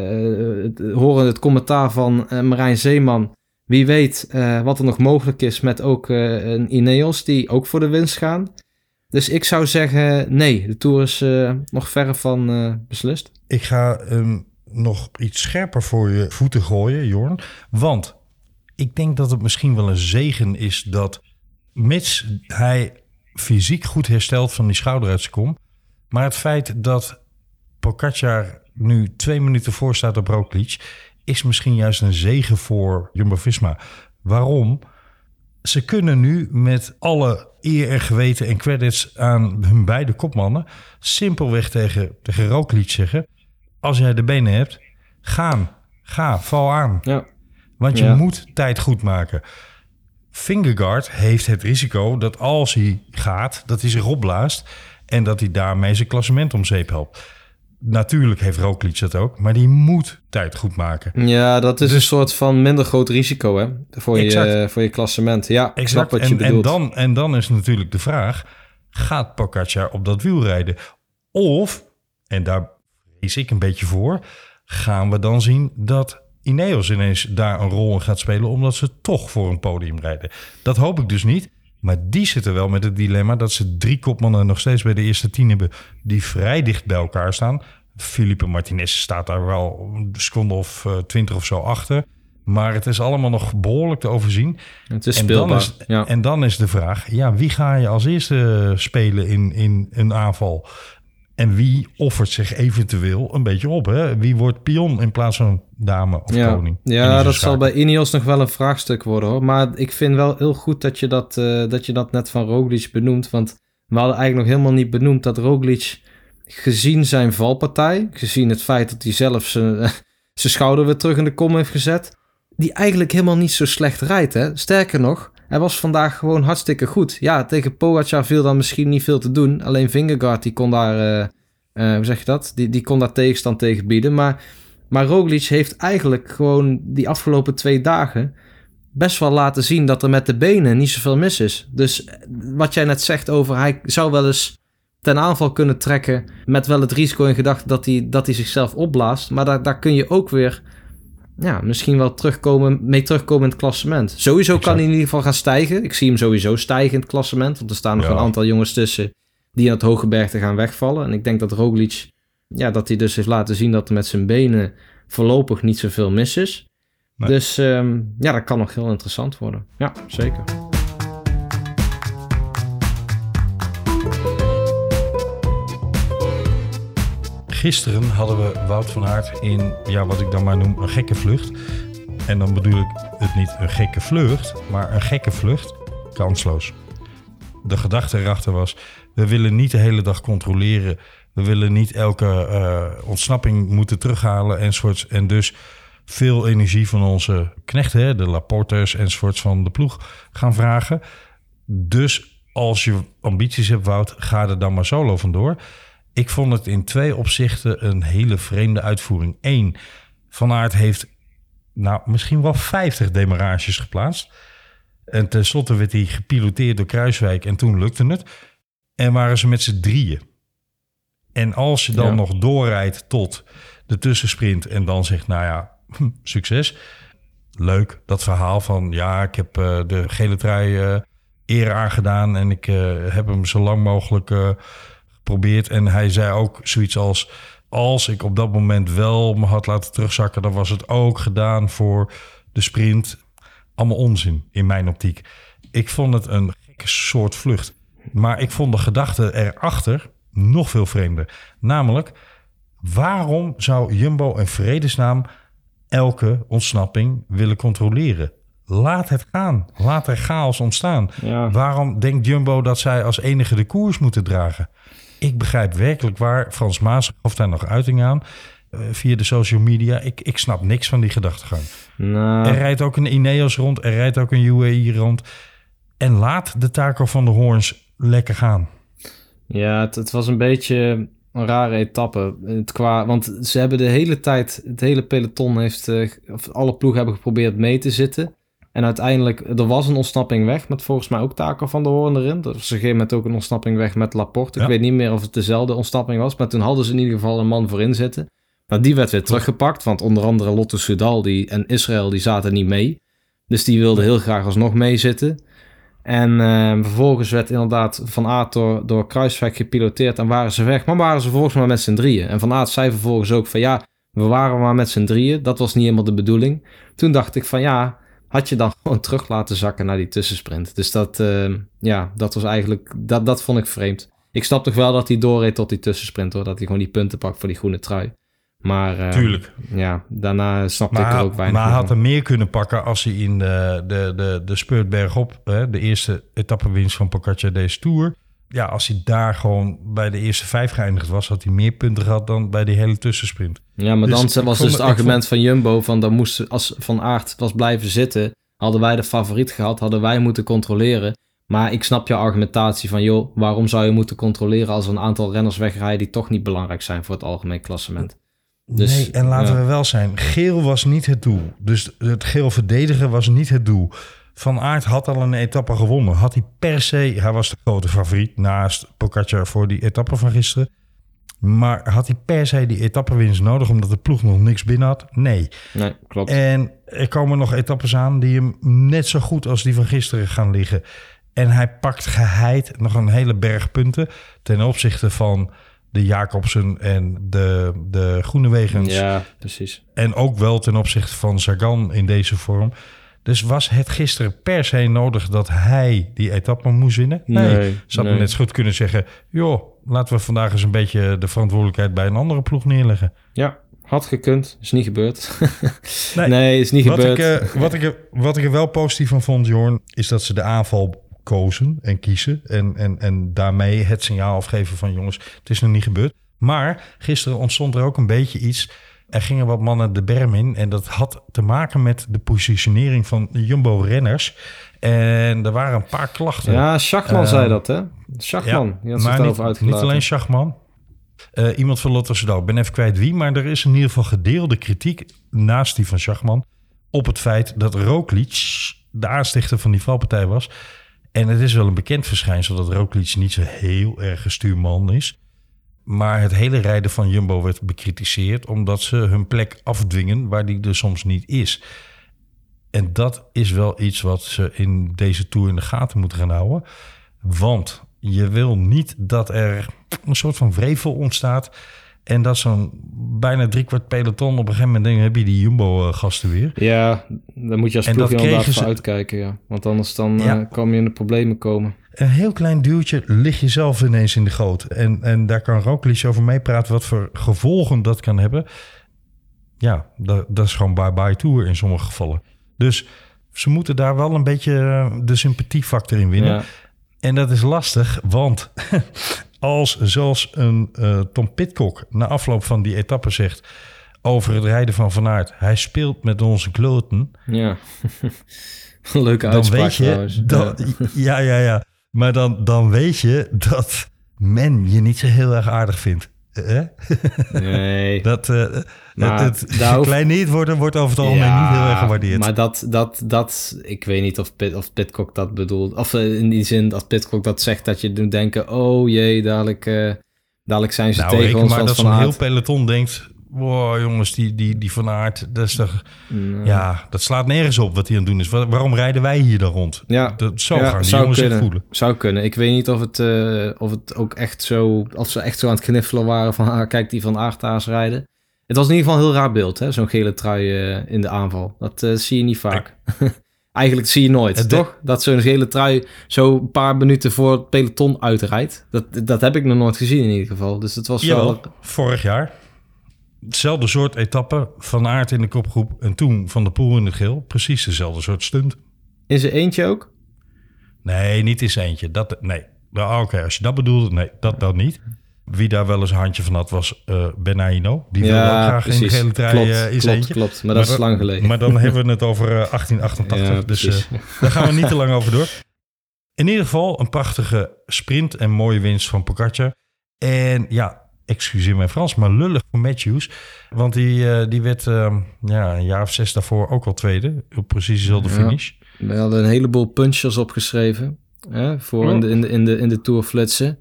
het, horen het commentaar van eh, Marijn Zeeman. Wie weet eh, wat er nog mogelijk is met ook eh, een Ineos die ook voor de winst gaan. Dus ik zou zeggen, nee, de Tour is eh, nog verre van beslist. Ik ga hem nog iets scherper voor je voeten gooien, Jorn. Want ik denk dat het misschien wel een zegen is dat, mits hij fysiek goed herstelt van die schouder uit maar het feit dat Pogacar nu twee minuten voor staat op Roglic, is misschien juist een zegen voor Jumbo-Visma. Waarom? Ze kunnen nu met alle eer en geweten en credits aan hun beide kopmannen simpelweg tegen, tegen Roglic zeggen: als jij de benen hebt, gaan, ga, val aan. Ja, Want je Ja. moet tijd goed maken. Fingerguard heeft het risico dat als hij gaat, dat hij zich opblaast en dat hij daarmee zijn klassement om zeep helpt. Natuurlijk heeft Roglic dat ook, maar die moet tijd goed maken. ja dat is een soort van minder groot risico hè, voor, je, voor je klassement. Ja, ik snap wat je En, bedoelt. en, dan, en dan is natuurlijk de vraag: gaat Pogacar op dat wiel rijden? Of, en daar vrees ik een beetje voor, gaan we dan zien dat Ineos ineens daar een rol in gaat spelen, omdat ze toch voor een podium rijden? Dat hoop ik dus niet. Maar die zitten wel met het dilemma dat ze drie kopmannen nog steeds bij de eerste tien hebben die vrij dicht bij elkaar staan. Felipe Martinez staat daar wel een seconde of eh, twintig of zo achter. Maar het is allemaal nog behoorlijk te overzien. Het is En dan, speelbaar. is, ja. en dan is de vraag, ja, wie ga je als eerste spelen in, in een aanval? En wie offert zich eventueel een beetje op? Hè? Wie wordt pion in plaats van dame of ja. koning? in Ja, dat zal schaak? bij Ineos nog wel een vraagstuk worden hoor. Maar ik vind wel heel goed dat je dat, eh, dat, je dat net van Roglic benoemt. Want we hadden eigenlijk nog helemaal niet benoemd dat Roglic, gezien zijn valpartij, gezien het feit dat hij zelf zijn, zijn schouder weer terug in de kom heeft gezet, die eigenlijk helemaal niet zo slecht rijdt. Hè? Sterker nog, hij was vandaag gewoon hartstikke goed. Ja, tegen Pogacar viel dan misschien niet veel te doen. Alleen Vingegaard die kon daar, eh, eh, hoe zeg je dat? Die, die kon daar tegenstand tegen bieden. Maar maar Roglic heeft eigenlijk gewoon die afgelopen twee dagen best wel laten zien dat er met de benen niet zoveel mis is. Dus eh, wat jij net zegt over hij zou wel eens ten aanval kunnen trekken met wel het risico in gedachten dat hij, dat hij zichzelf opblaast. Maar daar, daar kun je ook weer ja, misschien wel terugkomen, mee terugkomen in het klassement. Sowieso kan hij in ieder geval gaan stijgen. Ik zie hem sowieso stijgen in het klassement. Want er staan nog Ja. een aantal jongens tussen die aan het hoge bergte gaan wegvallen. En ik denk dat Roglic, ja, dat hij dus heeft laten zien dat er met zijn benen voorlopig niet zoveel mis is. Nee. Dus ehm, ja, dat kan nog heel interessant worden. Ja, zeker. Gisteren hadden we Wout van Aert in, ja, wat ik dan maar noem, een gekke vlucht. En dan bedoel ik het niet een gekke vlucht, maar een gekke vlucht. Kansloos. De gedachte erachter was, we willen niet de hele dag controleren. We willen niet elke eh, ontsnapping moeten terughalen enzovoorts. En dus veel energie van onze knechten, hè, de Laportes enzovoorts van de ploeg, gaan vragen. Dus als je ambities hebt, Wout, ga er dan maar solo vandoor. Ik vond het in twee opzichten een hele vreemde uitvoering. Eén, Van Aert heeft nou, misschien wel 50 demarages geplaatst. En tenslotte werd hij gepiloteerd door Kruiswijk en toen lukte het. En waren ze met z'n drieën. En als je dan Ja. nog doorrijdt tot de tussensprint en dan zegt, nou ja, hm, succes. Leuk, dat verhaal van, ja, ik heb eh, de gele trui eh eer aangedaan en ik eh, heb hem zo lang mogelijk geprobeerd. En hij zei ook zoiets als, als ik op dat moment wel me had laten terugzakken, dan was het ook gedaan voor de sprint. Allemaal onzin in mijn optiek. Ik vond het een gekke soort vlucht. Maar ik vond de gedachte erachter nog veel vreemder. Namelijk, waarom zou Jumbo in vredesnaam elke ontsnapping willen controleren? Laat het gaan. Laat er chaos ontstaan. Ja. Waarom denkt Jumbo dat zij als enige de koers moeten dragen? Ik begrijp werkelijk waar Frans Maas of daar nog uiting aan. eh, via de social media. Ik, ik snap niks van die gedachtegang. Nou, Er rijdt ook een Ineos rond, er rijdt ook een UAE rond. En laat de Taco van de Hoorns lekker gaan. Ja, het, het was een beetje een rare etappe. Het qua, want ze hebben de hele tijd, het hele peloton heeft, eh, of alle ploegen hebben geprobeerd mee te zitten. En uiteindelijk, er was een ontsnapping weg met volgens mij ook Taco van der Hoorn erin. Er was op een gegeven moment ook een ontsnapping weg met Laporte. Ik weet niet meer of het dezelfde ontsnapping was, maar toen hadden ze in ieder geval een man voorin zitten. Nou, die werd weer teruggepakt, want onder andere Lotto Soudal die, en Israël die zaten niet mee. Dus die wilden heel graag alsnog meezitten. En eh, vervolgens werd inderdaad Van Aert door, door Kruiswijk gepiloteerd en waren ze weg. Maar waren ze vervolgens maar met z'n drieën. En Van Aert zei vervolgens ook van ja, we waren maar met z'n drieën. Dat was niet helemaal de bedoeling. Toen dacht ik van ja, had je dan gewoon terug laten zakken naar die tussensprint. Dus dat, eh, ja, dat was eigenlijk, dat, dat vond ik vreemd. Ik snap toch wel dat hij doorreed tot die tussensprint hoor. Dat hij gewoon die punten pakt voor die groene trui. Maar eh, Tuurlijk. ja, daarna snapte ik er ook weinig maar hij had er meer kunnen pakken als hij in de, de, de, de Speurtberg op, hè, de eerste etappenwinst van Pocaccia deze Tour. Ja, als hij daar gewoon bij de eerste vijf geëindigd was, had hij meer punten gehad dan bij die hele tussensprint. Ja, maar Dus dan was dus het- argument van Jumbo van dan moest als Van Aert was blijven zitten, hadden wij de favoriet gehad, hadden wij moeten controleren. Maar ik snap jouw argumentatie van joh, waarom zou je moeten controleren als er een aantal renners wegrijden die toch niet belangrijk zijn voor het algemeen klassement. Dus, nee, en laten ja. we wel zijn, geel was niet het doel. Dus het geel verdedigen was niet het doel. Van Aert had al een etappe gewonnen. Had hij per se, hij was de grote favoriet naast Pocaccia voor die etappe van gisteren. Maar had hij per se die etappenwinst nodig omdat de ploeg nog niks binnen had? Nee. Nee, klopt. En er komen nog etappes aan die hem net zo goed als die van gisteren gaan liggen. En hij pakt geheid nog een hele berg punten ten opzichte van de Jacobsen en de, de Groenewegens. ja, precies. En ook wel ten opzichte van Sagan in deze vorm. Dus was het gisteren per se nodig dat hij die etappe moest winnen? Nee. Nee, Ze hadden nee. net zo goed kunnen zeggen... joh, laten we vandaag eens een beetje de verantwoordelijkheid bij een andere ploeg neerleggen. Ja, had gekund, is niet gebeurd. Nee. nee, is niet Wat gebeurd. ik, eh, wat, ik er, wat ik er wel positief van vond, Jorn, is dat ze de aanval kozen en kiezen. En, en, en daarmee het signaal afgeven van jongens, het is nog niet gebeurd. Maar gisteren ontstond er ook een beetje iets. Er gingen wat mannen de berm in. En dat had te maken met de positionering van Jumbo-renners. En er waren een paar klachten. ja, Schachman zei dat hè. Schachman, die had zich maar niet, niet alleen Schachman. Eh, iemand van Lotto Soudal. Ik ben even kwijt wie. Maar er is in ieder geval gedeelde kritiek naast die van Schachman... op het feit dat Roglic de aanstichter van die valpartij was. En het is wel een bekend verschijnsel dat Roglic niet zo heel erg een stuurman is. Maar het hele rijden van Jumbo werd bekritiseerd... omdat ze hun plek afdwingen waar die er soms niet is. En dat is wel iets wat ze in deze Tour in de gaten moeten gaan houden. Want je wil niet dat er een soort van wrevel ontstaat... en dat zo'n bijna driekwart peloton op een gegeven moment denkt... heb je die Jumbo-gasten weer. Ja, daar moet je als ploeg inderdaad ze- uitkijken, ja. Want anders dan Ja. eh, kan je in de problemen komen. Een heel klein duwtje lig je zelf ineens in de goot. En, en daar kan Roglic over meepraten wat voor gevolgen dat kan hebben. Ja, dat, dat is gewoon bye-bye tour in sommige gevallen. Dus ze moeten daar wel een beetje eh, de sympathiefactor in winnen. Ja. En dat is lastig, want als zoals een eh, Tom Pitcock na afloop van die etappe zegt over het rijden van Van Aert, hij speelt met onze kloten, Ja. Leuke dan uitspraak weet je ja, ja, ja, maar dan, dan weet je dat men je niet zo heel erg aardig vindt. Nee. Dat uh, Maar het, het gekleineerd worden wordt over het algemeen Ja, niet heel erg gewaardeerd. Maar dat, dat, dat, ik weet niet of, Pit, of Pitcock dat bedoelt. Of eh, in die zin, als Pitcock dat zegt, dat je doet denken: oh jee, dadelijk, eh, dadelijk zijn ze nou, tegen ons. maar dat zo'n heel peloton denkt... Wow, jongens, die, die, die Van Aert, dat is toch... Ja, dat slaat nergens op wat hij aan het doen is. Wa- waarom rijden wij hier dan rond? Ja, Dat, zo ja, gaan die zou zich kunnen. voelen. Zou kunnen. Ik weet niet of het, eh, of het ook echt zo... Of ze echt zo aan het kniffelen waren van... Ah, kijk, die van Aertaas rijden. Het was in ieder geval een heel raar beeld, hè? Zo'n gele trui eh, in de aanval. Dat eh, zie je niet vaak. Eigenlijk zie je nooit, Het de- toch? Dat zo'n gele trui zo een paar minuten voor het peloton uitrijdt. Dat, dat heb ik nog nooit gezien in ieder geval. Dus het was Jawel, wel... vorig jaar. Hetzelfde soort etappe. Van Aert in de kopgroep en toen Van der Poel in het geel. Precies dezelfde soort stunt. Is er eentje ook? Nee, niet eens eentje. Dat, nee. Nou, Oké, als je dat bedoelt, nee, dat dan niet. wie daar wel eens een handje van had, was eh Benaino. Die wilde ook graag in de gele trui klopt, eh, in klopt, zijn eentje. klopt. Maar dat is lang geleden. Maar dan hebben we het over eh, 1888. Ja, dus eh, daar gaan we niet te lang over door. In ieder geval een prachtige sprint en mooie winst van Pogacar. En ja, excuseer mijn Frans, maar lullig voor Matthews. Want die, eh, die werd eh, ja, een jaar of zes daarvoor ook al tweede. Op precies dezelfde Ja. finish. We hadden een heleboel punchers opgeschreven hè, voor in, de, in, de, in, de, in de Tour flitsen.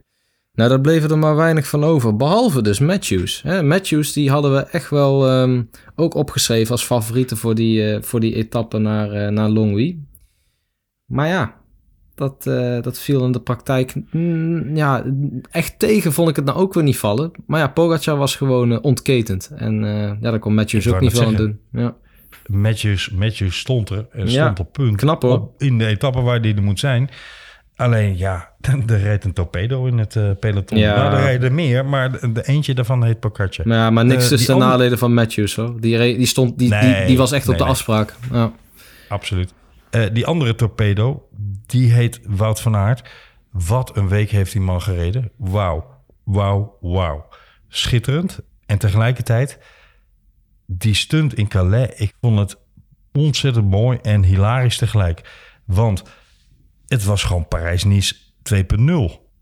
Nou, daar bleven er maar weinig van over. Behalve dus Matthews. Hè. Matthews, die hadden we echt wel ehm, ook opgeschreven als favorieten voor die, eh, voor die etappe naar, eh, naar Longwy. Maar ja, dat, eh, dat viel in de praktijk. mm, ja, echt tegen vond ik het nou ook weer niet vallen. Maar ja, Pogacar was gewoon eh, ontketend. En eh, ja, daar kon Matthews ook niet veel aan doen. Ja. Matthews, Matthews stond er en Ja, stond op punt. knap, hoor. Op- in de etappe waar die er moet zijn. Alleen ja, er reed een torpedo in het peloton. Ja. Nou, er rijden er meer, maar de, de eentje daarvan heet. Maar, ja, maar niks tussen de nadelen van Matthews hoor. Die, die, stond, die, die, Nee, die was echt nee, op de nee. afspraak. Ja. Absoluut. Die andere torpedo, die heet Wout van Aert. Wat een week heeft die man gereden. Wauw, wauw, wauw. Schitterend. En tegelijkertijd, die stunt in Calais, ik vond het ontzettend mooi en hilarisch tegelijk. Want het was gewoon Parijs-Nice 2.0.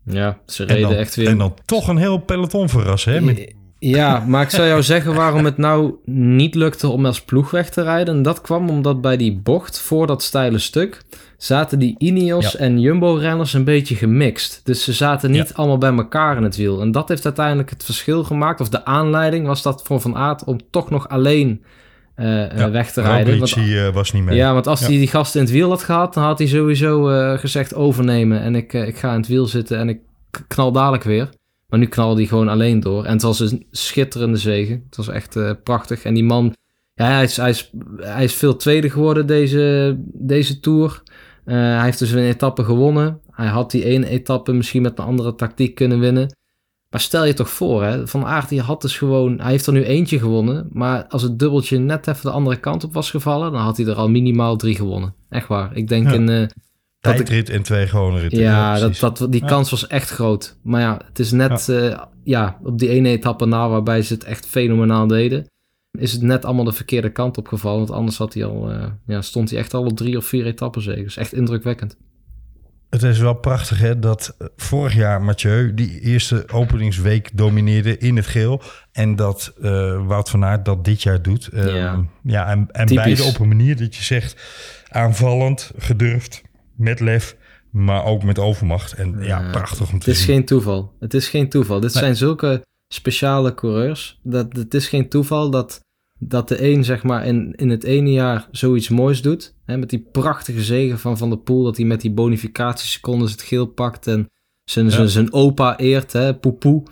ja, ze En reden dan, echt weer... en dan toch een heel peloton verrassen. Hè? Met, Ja, maar ik zou jou zeggen waarom het nou niet lukte om als ploeg weg te rijden. En dat kwam omdat bij die bocht, voor dat steile stuk, zaten die Ineos Ja. en Jumbo-renners een beetje gemixt. Dus ze zaten niet Ja. allemaal bij elkaar in het wiel. En dat heeft uiteindelijk het verschil gemaakt, of de aanleiding was dat voor Van Aert om toch nog alleen eh, eh, ja, weg te rijden. Want- eh, was niet mee. Ja, want als hij die gast in het wiel had gehad, dan had hij sowieso gezegd overnemen. En ik, ik ga in het wiel zitten en ik knal dadelijk weer. Maar nu knalde hij gewoon alleen door. En het was een schitterende zegen. Het was echt eh, prachtig. En die man, ja, hij is, hij is, hij is veel tweede geworden deze, deze Tour. Eh, hij heeft dus een etappe gewonnen. Hij had die ene etappe misschien met een andere tactiek kunnen winnen. Maar stel je toch voor, hè, Van Aert die had dus gewoon... Hij heeft er nu eentje gewonnen. Maar als het dubbeltje net even de andere kant op was gevallen... dan had hij er al minimaal drie gewonnen. Echt waar. Ik denk Ja. in... eh, dat ik, Tijdrit en twee gewone ritten. ja, dat, dat, die Ja. kans was echt groot. Maar ja, het is net ja. ja, op die ene etappe na waarbij ze het echt fenomenaal deden... is het net allemaal de verkeerde kant opgevallen. Want anders had hij al, eh, ja, stond hij echt al op drie of vier etappen zeker. Dus echt indrukwekkend. Het is wel prachtig hè, dat eh, vorig jaar Mathieu die eerste openingsweek domineerde in het geel. En dat eh, Wout van Aert dat dit jaar doet. Ehm, Ja. ja, en, en beide op een manier dat je zegt aanvallend, gedurfd, met lef, maar ook met overmacht. En ja, Ja, prachtig om Het te is zien. geen toeval. Het is geen toeval. Dit Nee. zijn zulke speciale coureurs. Dat, het is geen toeval dat, dat de een zeg maar in, in het ene jaar zoiets moois doet. Hè, met die prachtige zegen van Van der Poel. Dat hij met die bonificatiesecondes het geel pakt. En zijn, Ja. zijn, zijn opa eert. Hè, poepoe.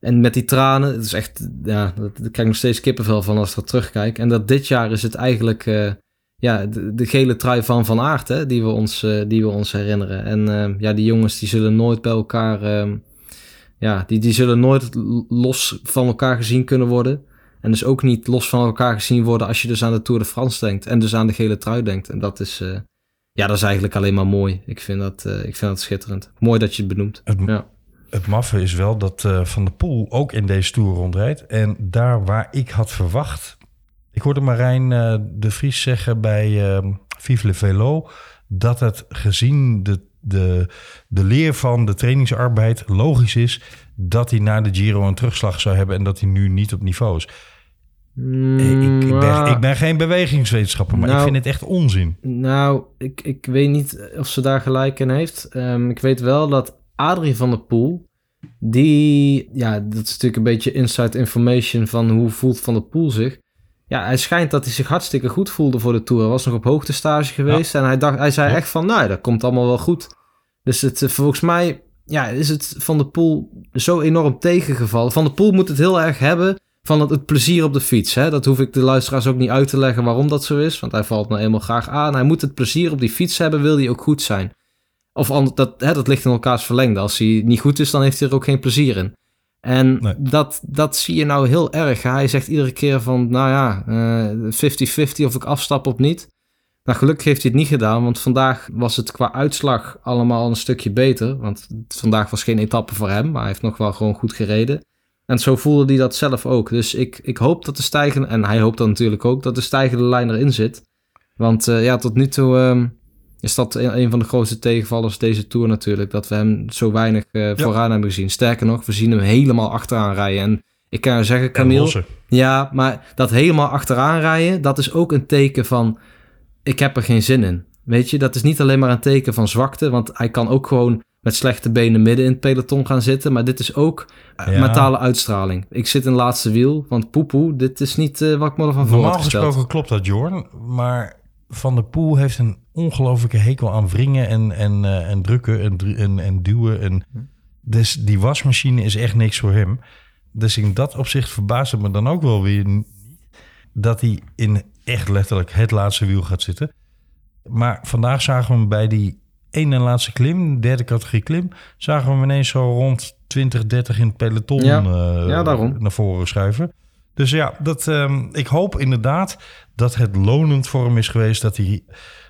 En met die tranen. Het is echt, ja, daar krijg ik nog steeds kippenvel van als ik er terugkijk. En dat dit jaar is het eigenlijk... eh, ja, de, de gele trui van Van Aert, hè, die, we ons, eh, die we ons herinneren. En eh, ja, die jongens die zullen nooit bij elkaar, ehm, ja, die, die zullen nooit los van elkaar gezien kunnen worden. En dus ook niet los van elkaar gezien worden als je dus aan de Tour de France denkt. En dus aan de gele trui denkt. En dat is, eh, ja, dat is eigenlijk alleen maar mooi. Ik vind dat, eh, ik vind dat schitterend. Mooi dat je het benoemt. Het, Ja. het maffe is wel dat Van der Poel ook in deze Tour rondrijdt. En daar waar ik had verwacht... Ik hoorde Marijn eh, de Vries zeggen bij eh, Vive le Velo... dat het gezien de, de, de leer van de trainingsarbeid logisch is... dat hij na de Giro een terugslag zou hebben... en dat hij nu niet op niveau is. Ik, ik, ben, Maar- ik ben geen bewegingswetenschapper, maar ik Nou, vind het echt onzin. Nou, ik, ik weet niet of ze daar gelijk in heeft. Ehm, ik weet wel dat Adrie van der Poel, die, ja, dat is natuurlijk een beetje inside information van hoe voelt Van der Poel zich. Ja, hij schijnt dat hij zich hartstikke goed voelde voor de Tour. Hij was nog op hoogtestage geweest en hij, dacht, hij zei Ja. echt van, nou, dat komt allemaal wel goed. Dus het, eh, volgens mij ja, is het Van der Poel zo enorm tegengevallen. Van der Poel moet het heel erg hebben van het, het plezier op de fiets. Hè? Dat hoef ik de luisteraars ook niet uit te leggen waarom dat zo is. Want hij valt nou eenmaal graag aan. Hij moet het plezier op die fiets hebben, wil hij ook goed zijn. Of dat, hè, dat ligt in elkaars verlengde. Als hij niet goed is, dan heeft hij er ook geen plezier in. En Nee. dat, dat zie je nou heel erg. Hij zegt iedere keer van, nou ja, eh, 50-50 of ik afstap of niet. Nou, gelukkig heeft hij het niet gedaan, want vandaag was het qua uitslag allemaal een stukje beter. Want vandaag was geen etappe voor hem, maar hij heeft nog wel gewoon goed gereden. En zo voelde hij dat zelf ook. Dus ik, ik hoop dat de stijgende, en hij hoopt dan natuurlijk ook, dat de stijgende lijn erin zit. Want uh, ja, tot nu toe ehm, is dat een, van de grootste tegenvallers deze Tour natuurlijk. Dat we hem zo weinig uh, vooraan hebben gezien. Sterker nog, we zien hem helemaal achteraan rijden. En ik kan zeggen, Camille... Ja, maar dat helemaal achteraan rijden, dat is ook een teken van... ik heb er geen zin in. Weet je, dat is niet alleen maar een teken van zwakte. Want hij kan ook gewoon met slechte benen midden in het peloton gaan zitten. Maar dit is ook ja. mentale uitstraling. Ik zit in laatste wiel, want poepoe, dit is niet uh, wat ik me ervan voor Normaal gesproken klopt dat, Jorn. Maar Van der Poel heeft een ongelofelijke hekel aan wringen en, en, uh, en drukken en, en, en duwen. En, dus die wasmachine is echt niks voor hem. Dus in dat opzicht verbaast het me dan ook wel weer dat hij in echt letterlijk het laatste wiel gaat zitten. Maar vandaag zagen we hem bij die ene laatste klim, derde categorie klim, zagen we hem ineens zo rond 20, 30 in het peloton ja. Uh, ja, daarom. naar voren schuiven. Dus ja, dat, um, ik hoop inderdaad dat het lonend voor hem is geweest dat hij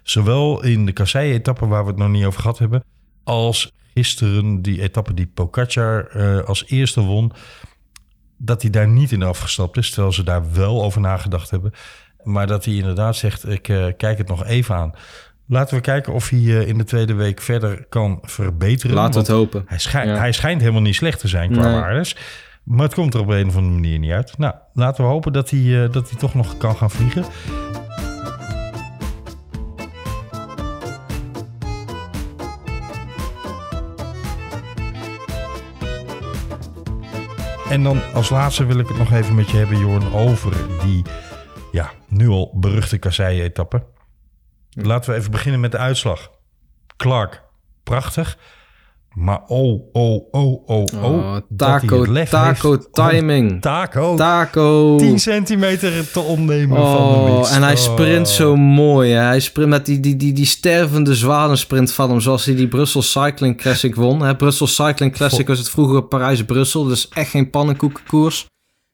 zowel in de kassei-etappe, waar we het nog niet over gehad hebben, als gisteren die etappe die Pogacar uh, als eerste won, dat hij daar niet in afgestapt is, terwijl ze daar wel over nagedacht hebben. Maar dat hij inderdaad zegt, ik uh, kijk het nog even aan. Laten we kijken of hij uh, in de tweede week verder kan verbeteren. Laten we het hopen. Hij, schijn, ja. hij schijnt helemaal niet slecht te zijn qua nee. waardes. Maar het komt er op een of andere manier niet uit. Nou, laten we hopen dat hij, uh, dat hij toch nog kan gaan vliegen. En dan als laatste wil ik het nog even met je hebben, Jorn, over die ja, nu al beruchte kasseien-etappe. Laten we even beginnen met de uitslag. Clark, prachtig. Maar oh, oh, oh, oh, oh. oh taco, taco timing. Oh, taco. Taco. 10 centimeter te onnemen oh, van de mist. En hij sprint oh. zo mooi. Hè? Hij sprint met die, die, die, die stervende zwanensprint van hem. Zoals hij die Brussel Cycling Classic won. Hè? Brussel Cycling Classic was het vroegere Parijs-Brussel. Dus echt geen pannenkoekenkoers.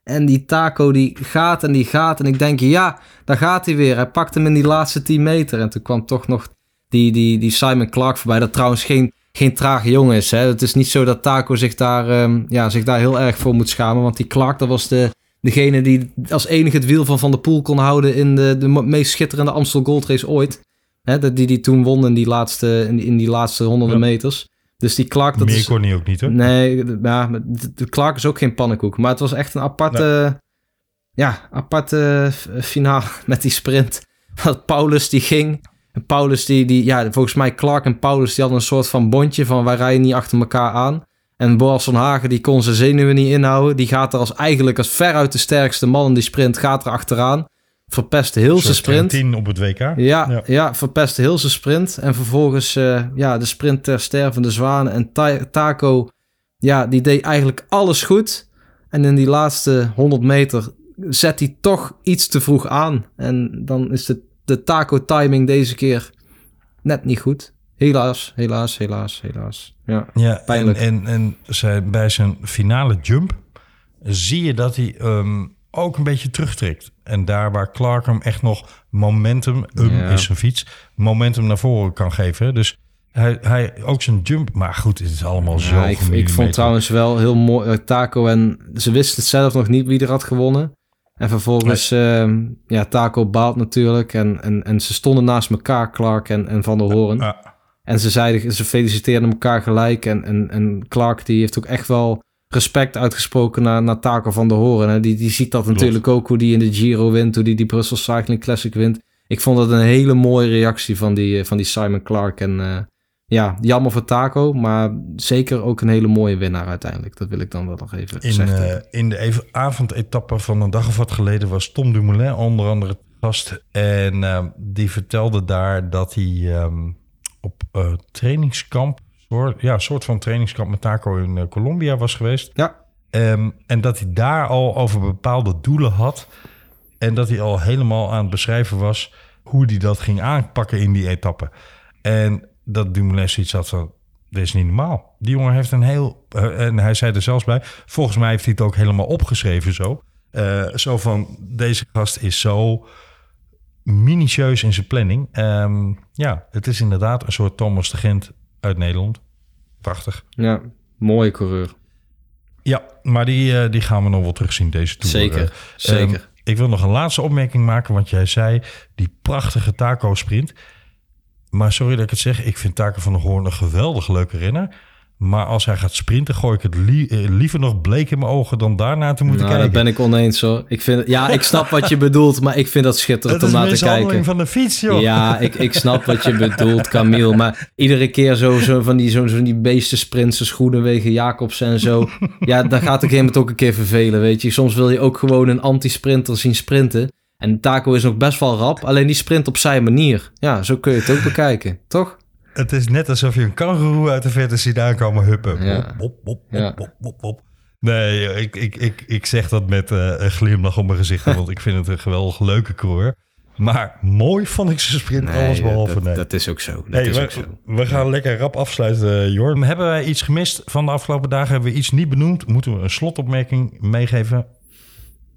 En die taco die gaat en die gaat. En ik denk, ja, daar gaat hij weer. Hij pakt hem in die laatste 10 meter. En toen kwam toch nog die, die, die Simon Clark voorbij. Dat trouwens geen, geen trage jongen is. Hè. Het is niet zo dat Taco zich daar, um, ja, zich daar heel erg voor moet schamen. Want die Clark, dat was de, degene die als enige het wiel van Van der Poel kon houden... in de, de meest schitterende Amstel Gold Race ooit. Hè, die die toen won in die laatste, in, in die laatste honderden ja. meters. Dus die Clark... Dat Meer is, kon hij ook niet, hoor. Nee, ja, de Clark is ook geen pannenkoek. Maar het was echt een aparte... Nee. Ja, aparte finale met die sprint. Dat Paulus die ging. En Paulus die, die... Ja, volgens mij Clark en Paulus die hadden een soort van bondje van... wij rijden niet achter elkaar aan. En Boas van Hagen die kon zijn zenuwen niet inhouden. Die gaat er als eigenlijk als veruit de sterkste man in die sprint... gaat er achteraan. Verpest heel zijn sprint. 10 op het WK. Ja, ja. ja verpest heel zijn sprint. En vervolgens uh, ja, de sprint ter stervende zwanen. En ta Taco, ja, die deed eigenlijk alles goed. En in die laatste 100 meter zet hij toch iets te vroeg aan. En dan is de, de Taco timing deze keer net niet goed. Helaas, helaas, helaas, helaas. Ja, ja pijnlijk. En, en, en zijn, bij zijn finale jump zie je dat hij... Um, ook een beetje terugtrekt. En daar waar Clark hem echt nog momentum, um ja. is zijn fiets, momentum naar voren kan geven. Dus hij, hij ook zijn jump, maar goed, het is allemaal ja, zo. Ik, ik vond trouwens wel heel mooi, uh, Taco en ze wisten het zelf nog niet wie er had gewonnen. En vervolgens, nee. uh, ja, Taco baalt natuurlijk. En, en, en ze stonden naast elkaar, Clark en, en Van der Hoorn. En ze zeiden, ze feliciteerden elkaar gelijk. En, en, en Clark die heeft ook echt wel respect uitgesproken naar, naar Taco van der Horen. Hè. Die, die ziet dat Klopt. natuurlijk ook, hoe die in de Giro wint, hoe die die Brussels Cycling Classic wint. Ik vond dat een hele mooie reactie van die, van die Simon Clark. En uh, ja, jammer voor Taco, maar zeker ook een hele mooie winnaar uiteindelijk. Dat wil ik dan wel nog even in, zeggen. Uh, in de avondetappe van een dag of wat geleden was Tom Dumoulin onder andere gast. En uh, die vertelde daar dat hij um, op trainingskamp soort, ja, soort van trainingskamp met Taco in uh, Colombia was geweest. Ja. Um, en dat hij daar al over bepaalde doelen had. En dat hij al helemaal aan het beschrijven was hoe hij dat ging aanpakken in die etappe. En dat Dumoulin zoiets had van, dit is niet normaal. Die jongen heeft een heel... Uh, en hij zei er zelfs bij, volgens mij heeft hij het ook helemaal opgeschreven zo. Uh, zo van, deze gast is zo minutieus in zijn planning. Ehm, ja, het is inderdaad een soort Thomas de Gent uit Nederland. Prachtig. Ja, mooie coureur. Ja, maar die, eh, die gaan we nog wel terugzien deze tour. Zeker, Eh, zeker. ehm, ik wil nog een laatste opmerking maken, want jij zei die prachtige taco-sprint. Maar sorry dat ik het zeg, ik vind Taco van der Hoorn een geweldig leuke renner. Maar als hij gaat sprinten, gooi ik het eh, liever nog bleek in mijn ogen dan daarna te moeten Nou, daar kijken. ben ik oneens hoor. Ik vind, ja, ik snap wat je bedoelt, maar ik vind dat schitterend om naar te kijken. van de fiets, joh. Ja, ik, ik snap wat je bedoelt, Camille. Maar iedere keer zo, zo van die, zo, zo die beesten sprinten, Schoenenwegen, Jacobs en zo. Ja, dan gaat op een gegeven moment ook een keer vervelen, weet je. Soms wil je ook gewoon een anti-sprinter zien sprinten. En Taco is nog best wel rap, alleen die sprint op zijn manier. Ja, zo kun je het ook bekijken, toch? Het is net alsof je een kangoeroe uit de verte ziet aankomen huppen. Ja. Ja. wop, wop, wop. Nee, ik, ik, ik, ik zeg dat met eh, een glimlach op mijn gezicht, want ik vind het een geweldig leuke coureur. Maar mooi vond ik zijn sprint alles behalve. dat, nee. dat is ook zo. Dat Hey, is we, ook zo. we gaan lekker rap afsluiten, Jorn. Hebben wij iets gemist van de afgelopen dagen? Hebben we iets niet benoemd? Moeten we een slotopmerking meegeven?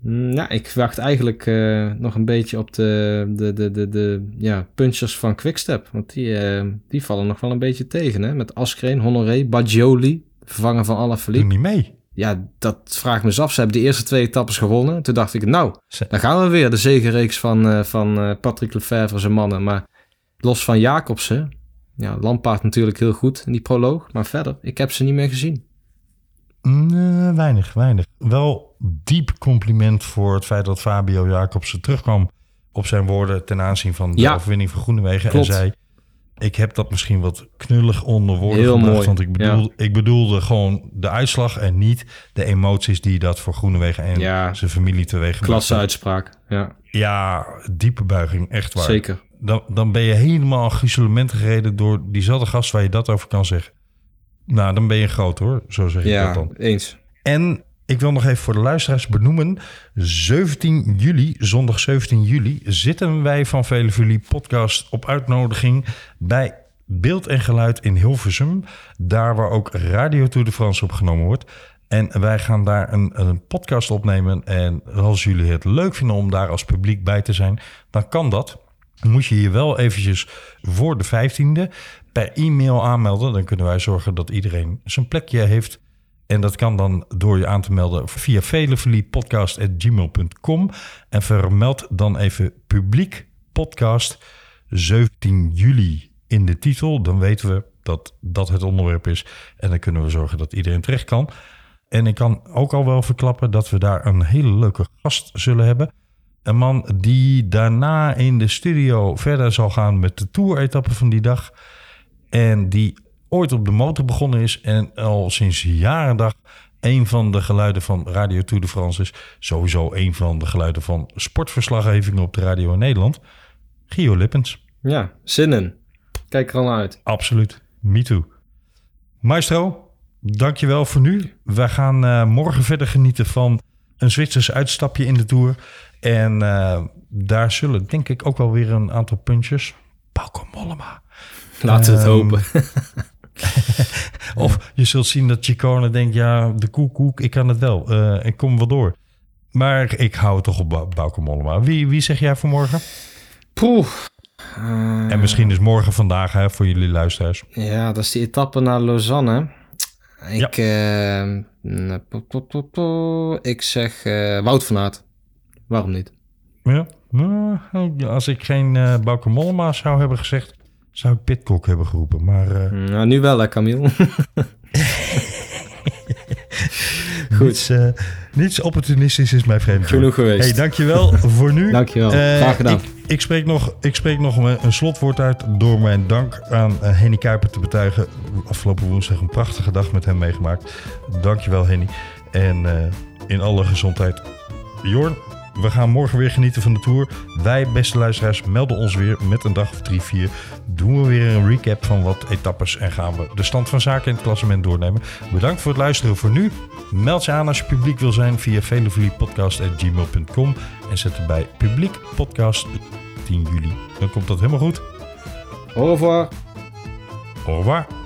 Mm, Ja, ik wacht eigenlijk eh, nog een beetje op de, de, de, de, de ja, punchers van Quickstep. Want die, eh, die vallen nog wel een beetje tegen. Hè? Met Askreen, Honoré, Bajoli, vervanger van Doe Alaphilippe. niet mee. Ja, dat vraag ik me eens af. Ze hebben de eerste twee etappes gewonnen. Toen dacht ik, nou, dan gaan we weer. De zegenreeks van, eh, van Patrick Lefevre zijn mannen. Maar los van Jacobsen, ja, Lampaard natuurlijk heel goed in die proloog. Maar verder, ik heb ze niet meer gezien. Nee, weinig, weinig. Wel diep compliment voor het feit dat Fabio Jacobsen terugkwam op zijn woorden ten aanzien van de Ja. overwinning van Groenewegen. Klopt. En zei, ik heb dat misschien wat knullig onder woorden Heel gebracht. mooi, Want ik, bedoel, ik bedoelde gewoon de uitslag en niet de emoties die dat voor Groenewegen en Ja. zijn familie teweeg Klasse uitspraak. Ja, Ja, diepe buiging, echt waar. zeker. Dan, dan ben je helemaal gruzelementen gereden door diezelfde gast waar je dat over kan zeggen. Nou, dan ben je groot hoor, zo zeg ik dat Ja, dan. eens. En ik wil nog even voor de luisteraars benoemen. 17 juli, zondag 17 juli, zitten wij van Vele voor Jullie podcast op uitnodiging bij Beeld en Geluid in Hilversum. Daar waar ook Radio Tour de France opgenomen wordt. En wij gaan daar een, een podcast opnemen. En als jullie het leuk vinden om daar als publiek bij te zijn, dan kan dat. Moet je je wel eventjes voor de 15e per e-mail aanmelden. Dan kunnen wij zorgen dat iedereen zijn plekje heeft. En dat kan dan door je aan te melden via veleveliepodcast.gmail.com. En vermeld dan even publiek podcast 17 juli in de titel. Dan weten we dat dat het onderwerp is. En dan kunnen we zorgen dat iedereen terecht kan. En ik kan ook al wel verklappen dat we daar een hele leuke gast zullen hebben. Een man die daarna in de studio verder zal gaan met de tour-etappe van die dag. En die ooit op de motor begonnen is en al sinds jaren dag een van de geluiden van Radio Tour de France is. Sowieso een van de geluiden van sportverslaggevingen op de radio in Nederland. Gio Lippens. Ja, zin in. Kijk er al uit. Absoluut. Me too. Maestro, dankjewel voor nu. Wij gaan eh, morgen verder genieten van een Zwitsers uitstapje in de Tour. En eh, daar zullen denk ik ook wel weer een aantal puntjes. Bauke Mollema. Laten we het Ehm, hopen. Of je zult zien dat Chicone denkt, ja, de koek, koek, ik kan het wel. Eh, ik kom wel door. Maar ik hou het toch op Bau- Bauke Mollema. Wie, wie zeg jij voor morgen? Poeh. En misschien is morgen vandaag hè, voor jullie luisteraars. Ja, dat is die etappe naar Lausanne. Ik, eh, po- po- po- po- ik zeg eh, Wout van Aert. Waarom niet? Ja, nou, als ik geen eh Bauke Mollema zou hebben gezegd, zou ik Pitcock hebben geroepen. Maar eh, Nou, nu wel hè, Camille. niets, eh, niets opportunistisch is mij vreemd. Genoeg geweest. Hey, dankjewel voor nu. Dankjewel. Eh, Graag gedaan. Ik, ik, spreek nog, ik spreek nog een, een slotwoord uit door mijn dank aan Henny Kuiper te betuigen. Afgelopen woensdag een prachtige dag met hem meegemaakt. Dankjewel Henny. En in alle gezondheid. Jorn, we gaan morgen weer genieten van de Tour. Wij, beste luisteraars, melden ons weer met een dag of drie, vier. Doen we weer een recap van wat etappes en gaan we de stand van zaken in het klassement doornemen. Bedankt voor het luisteren voor nu. Meld je aan als je publiek wil zijn via veleveliepodcast.gmail.com en zet erbij publiek podcast 10 juli. Dan komt dat helemaal goed. Au revoir. Au revoir.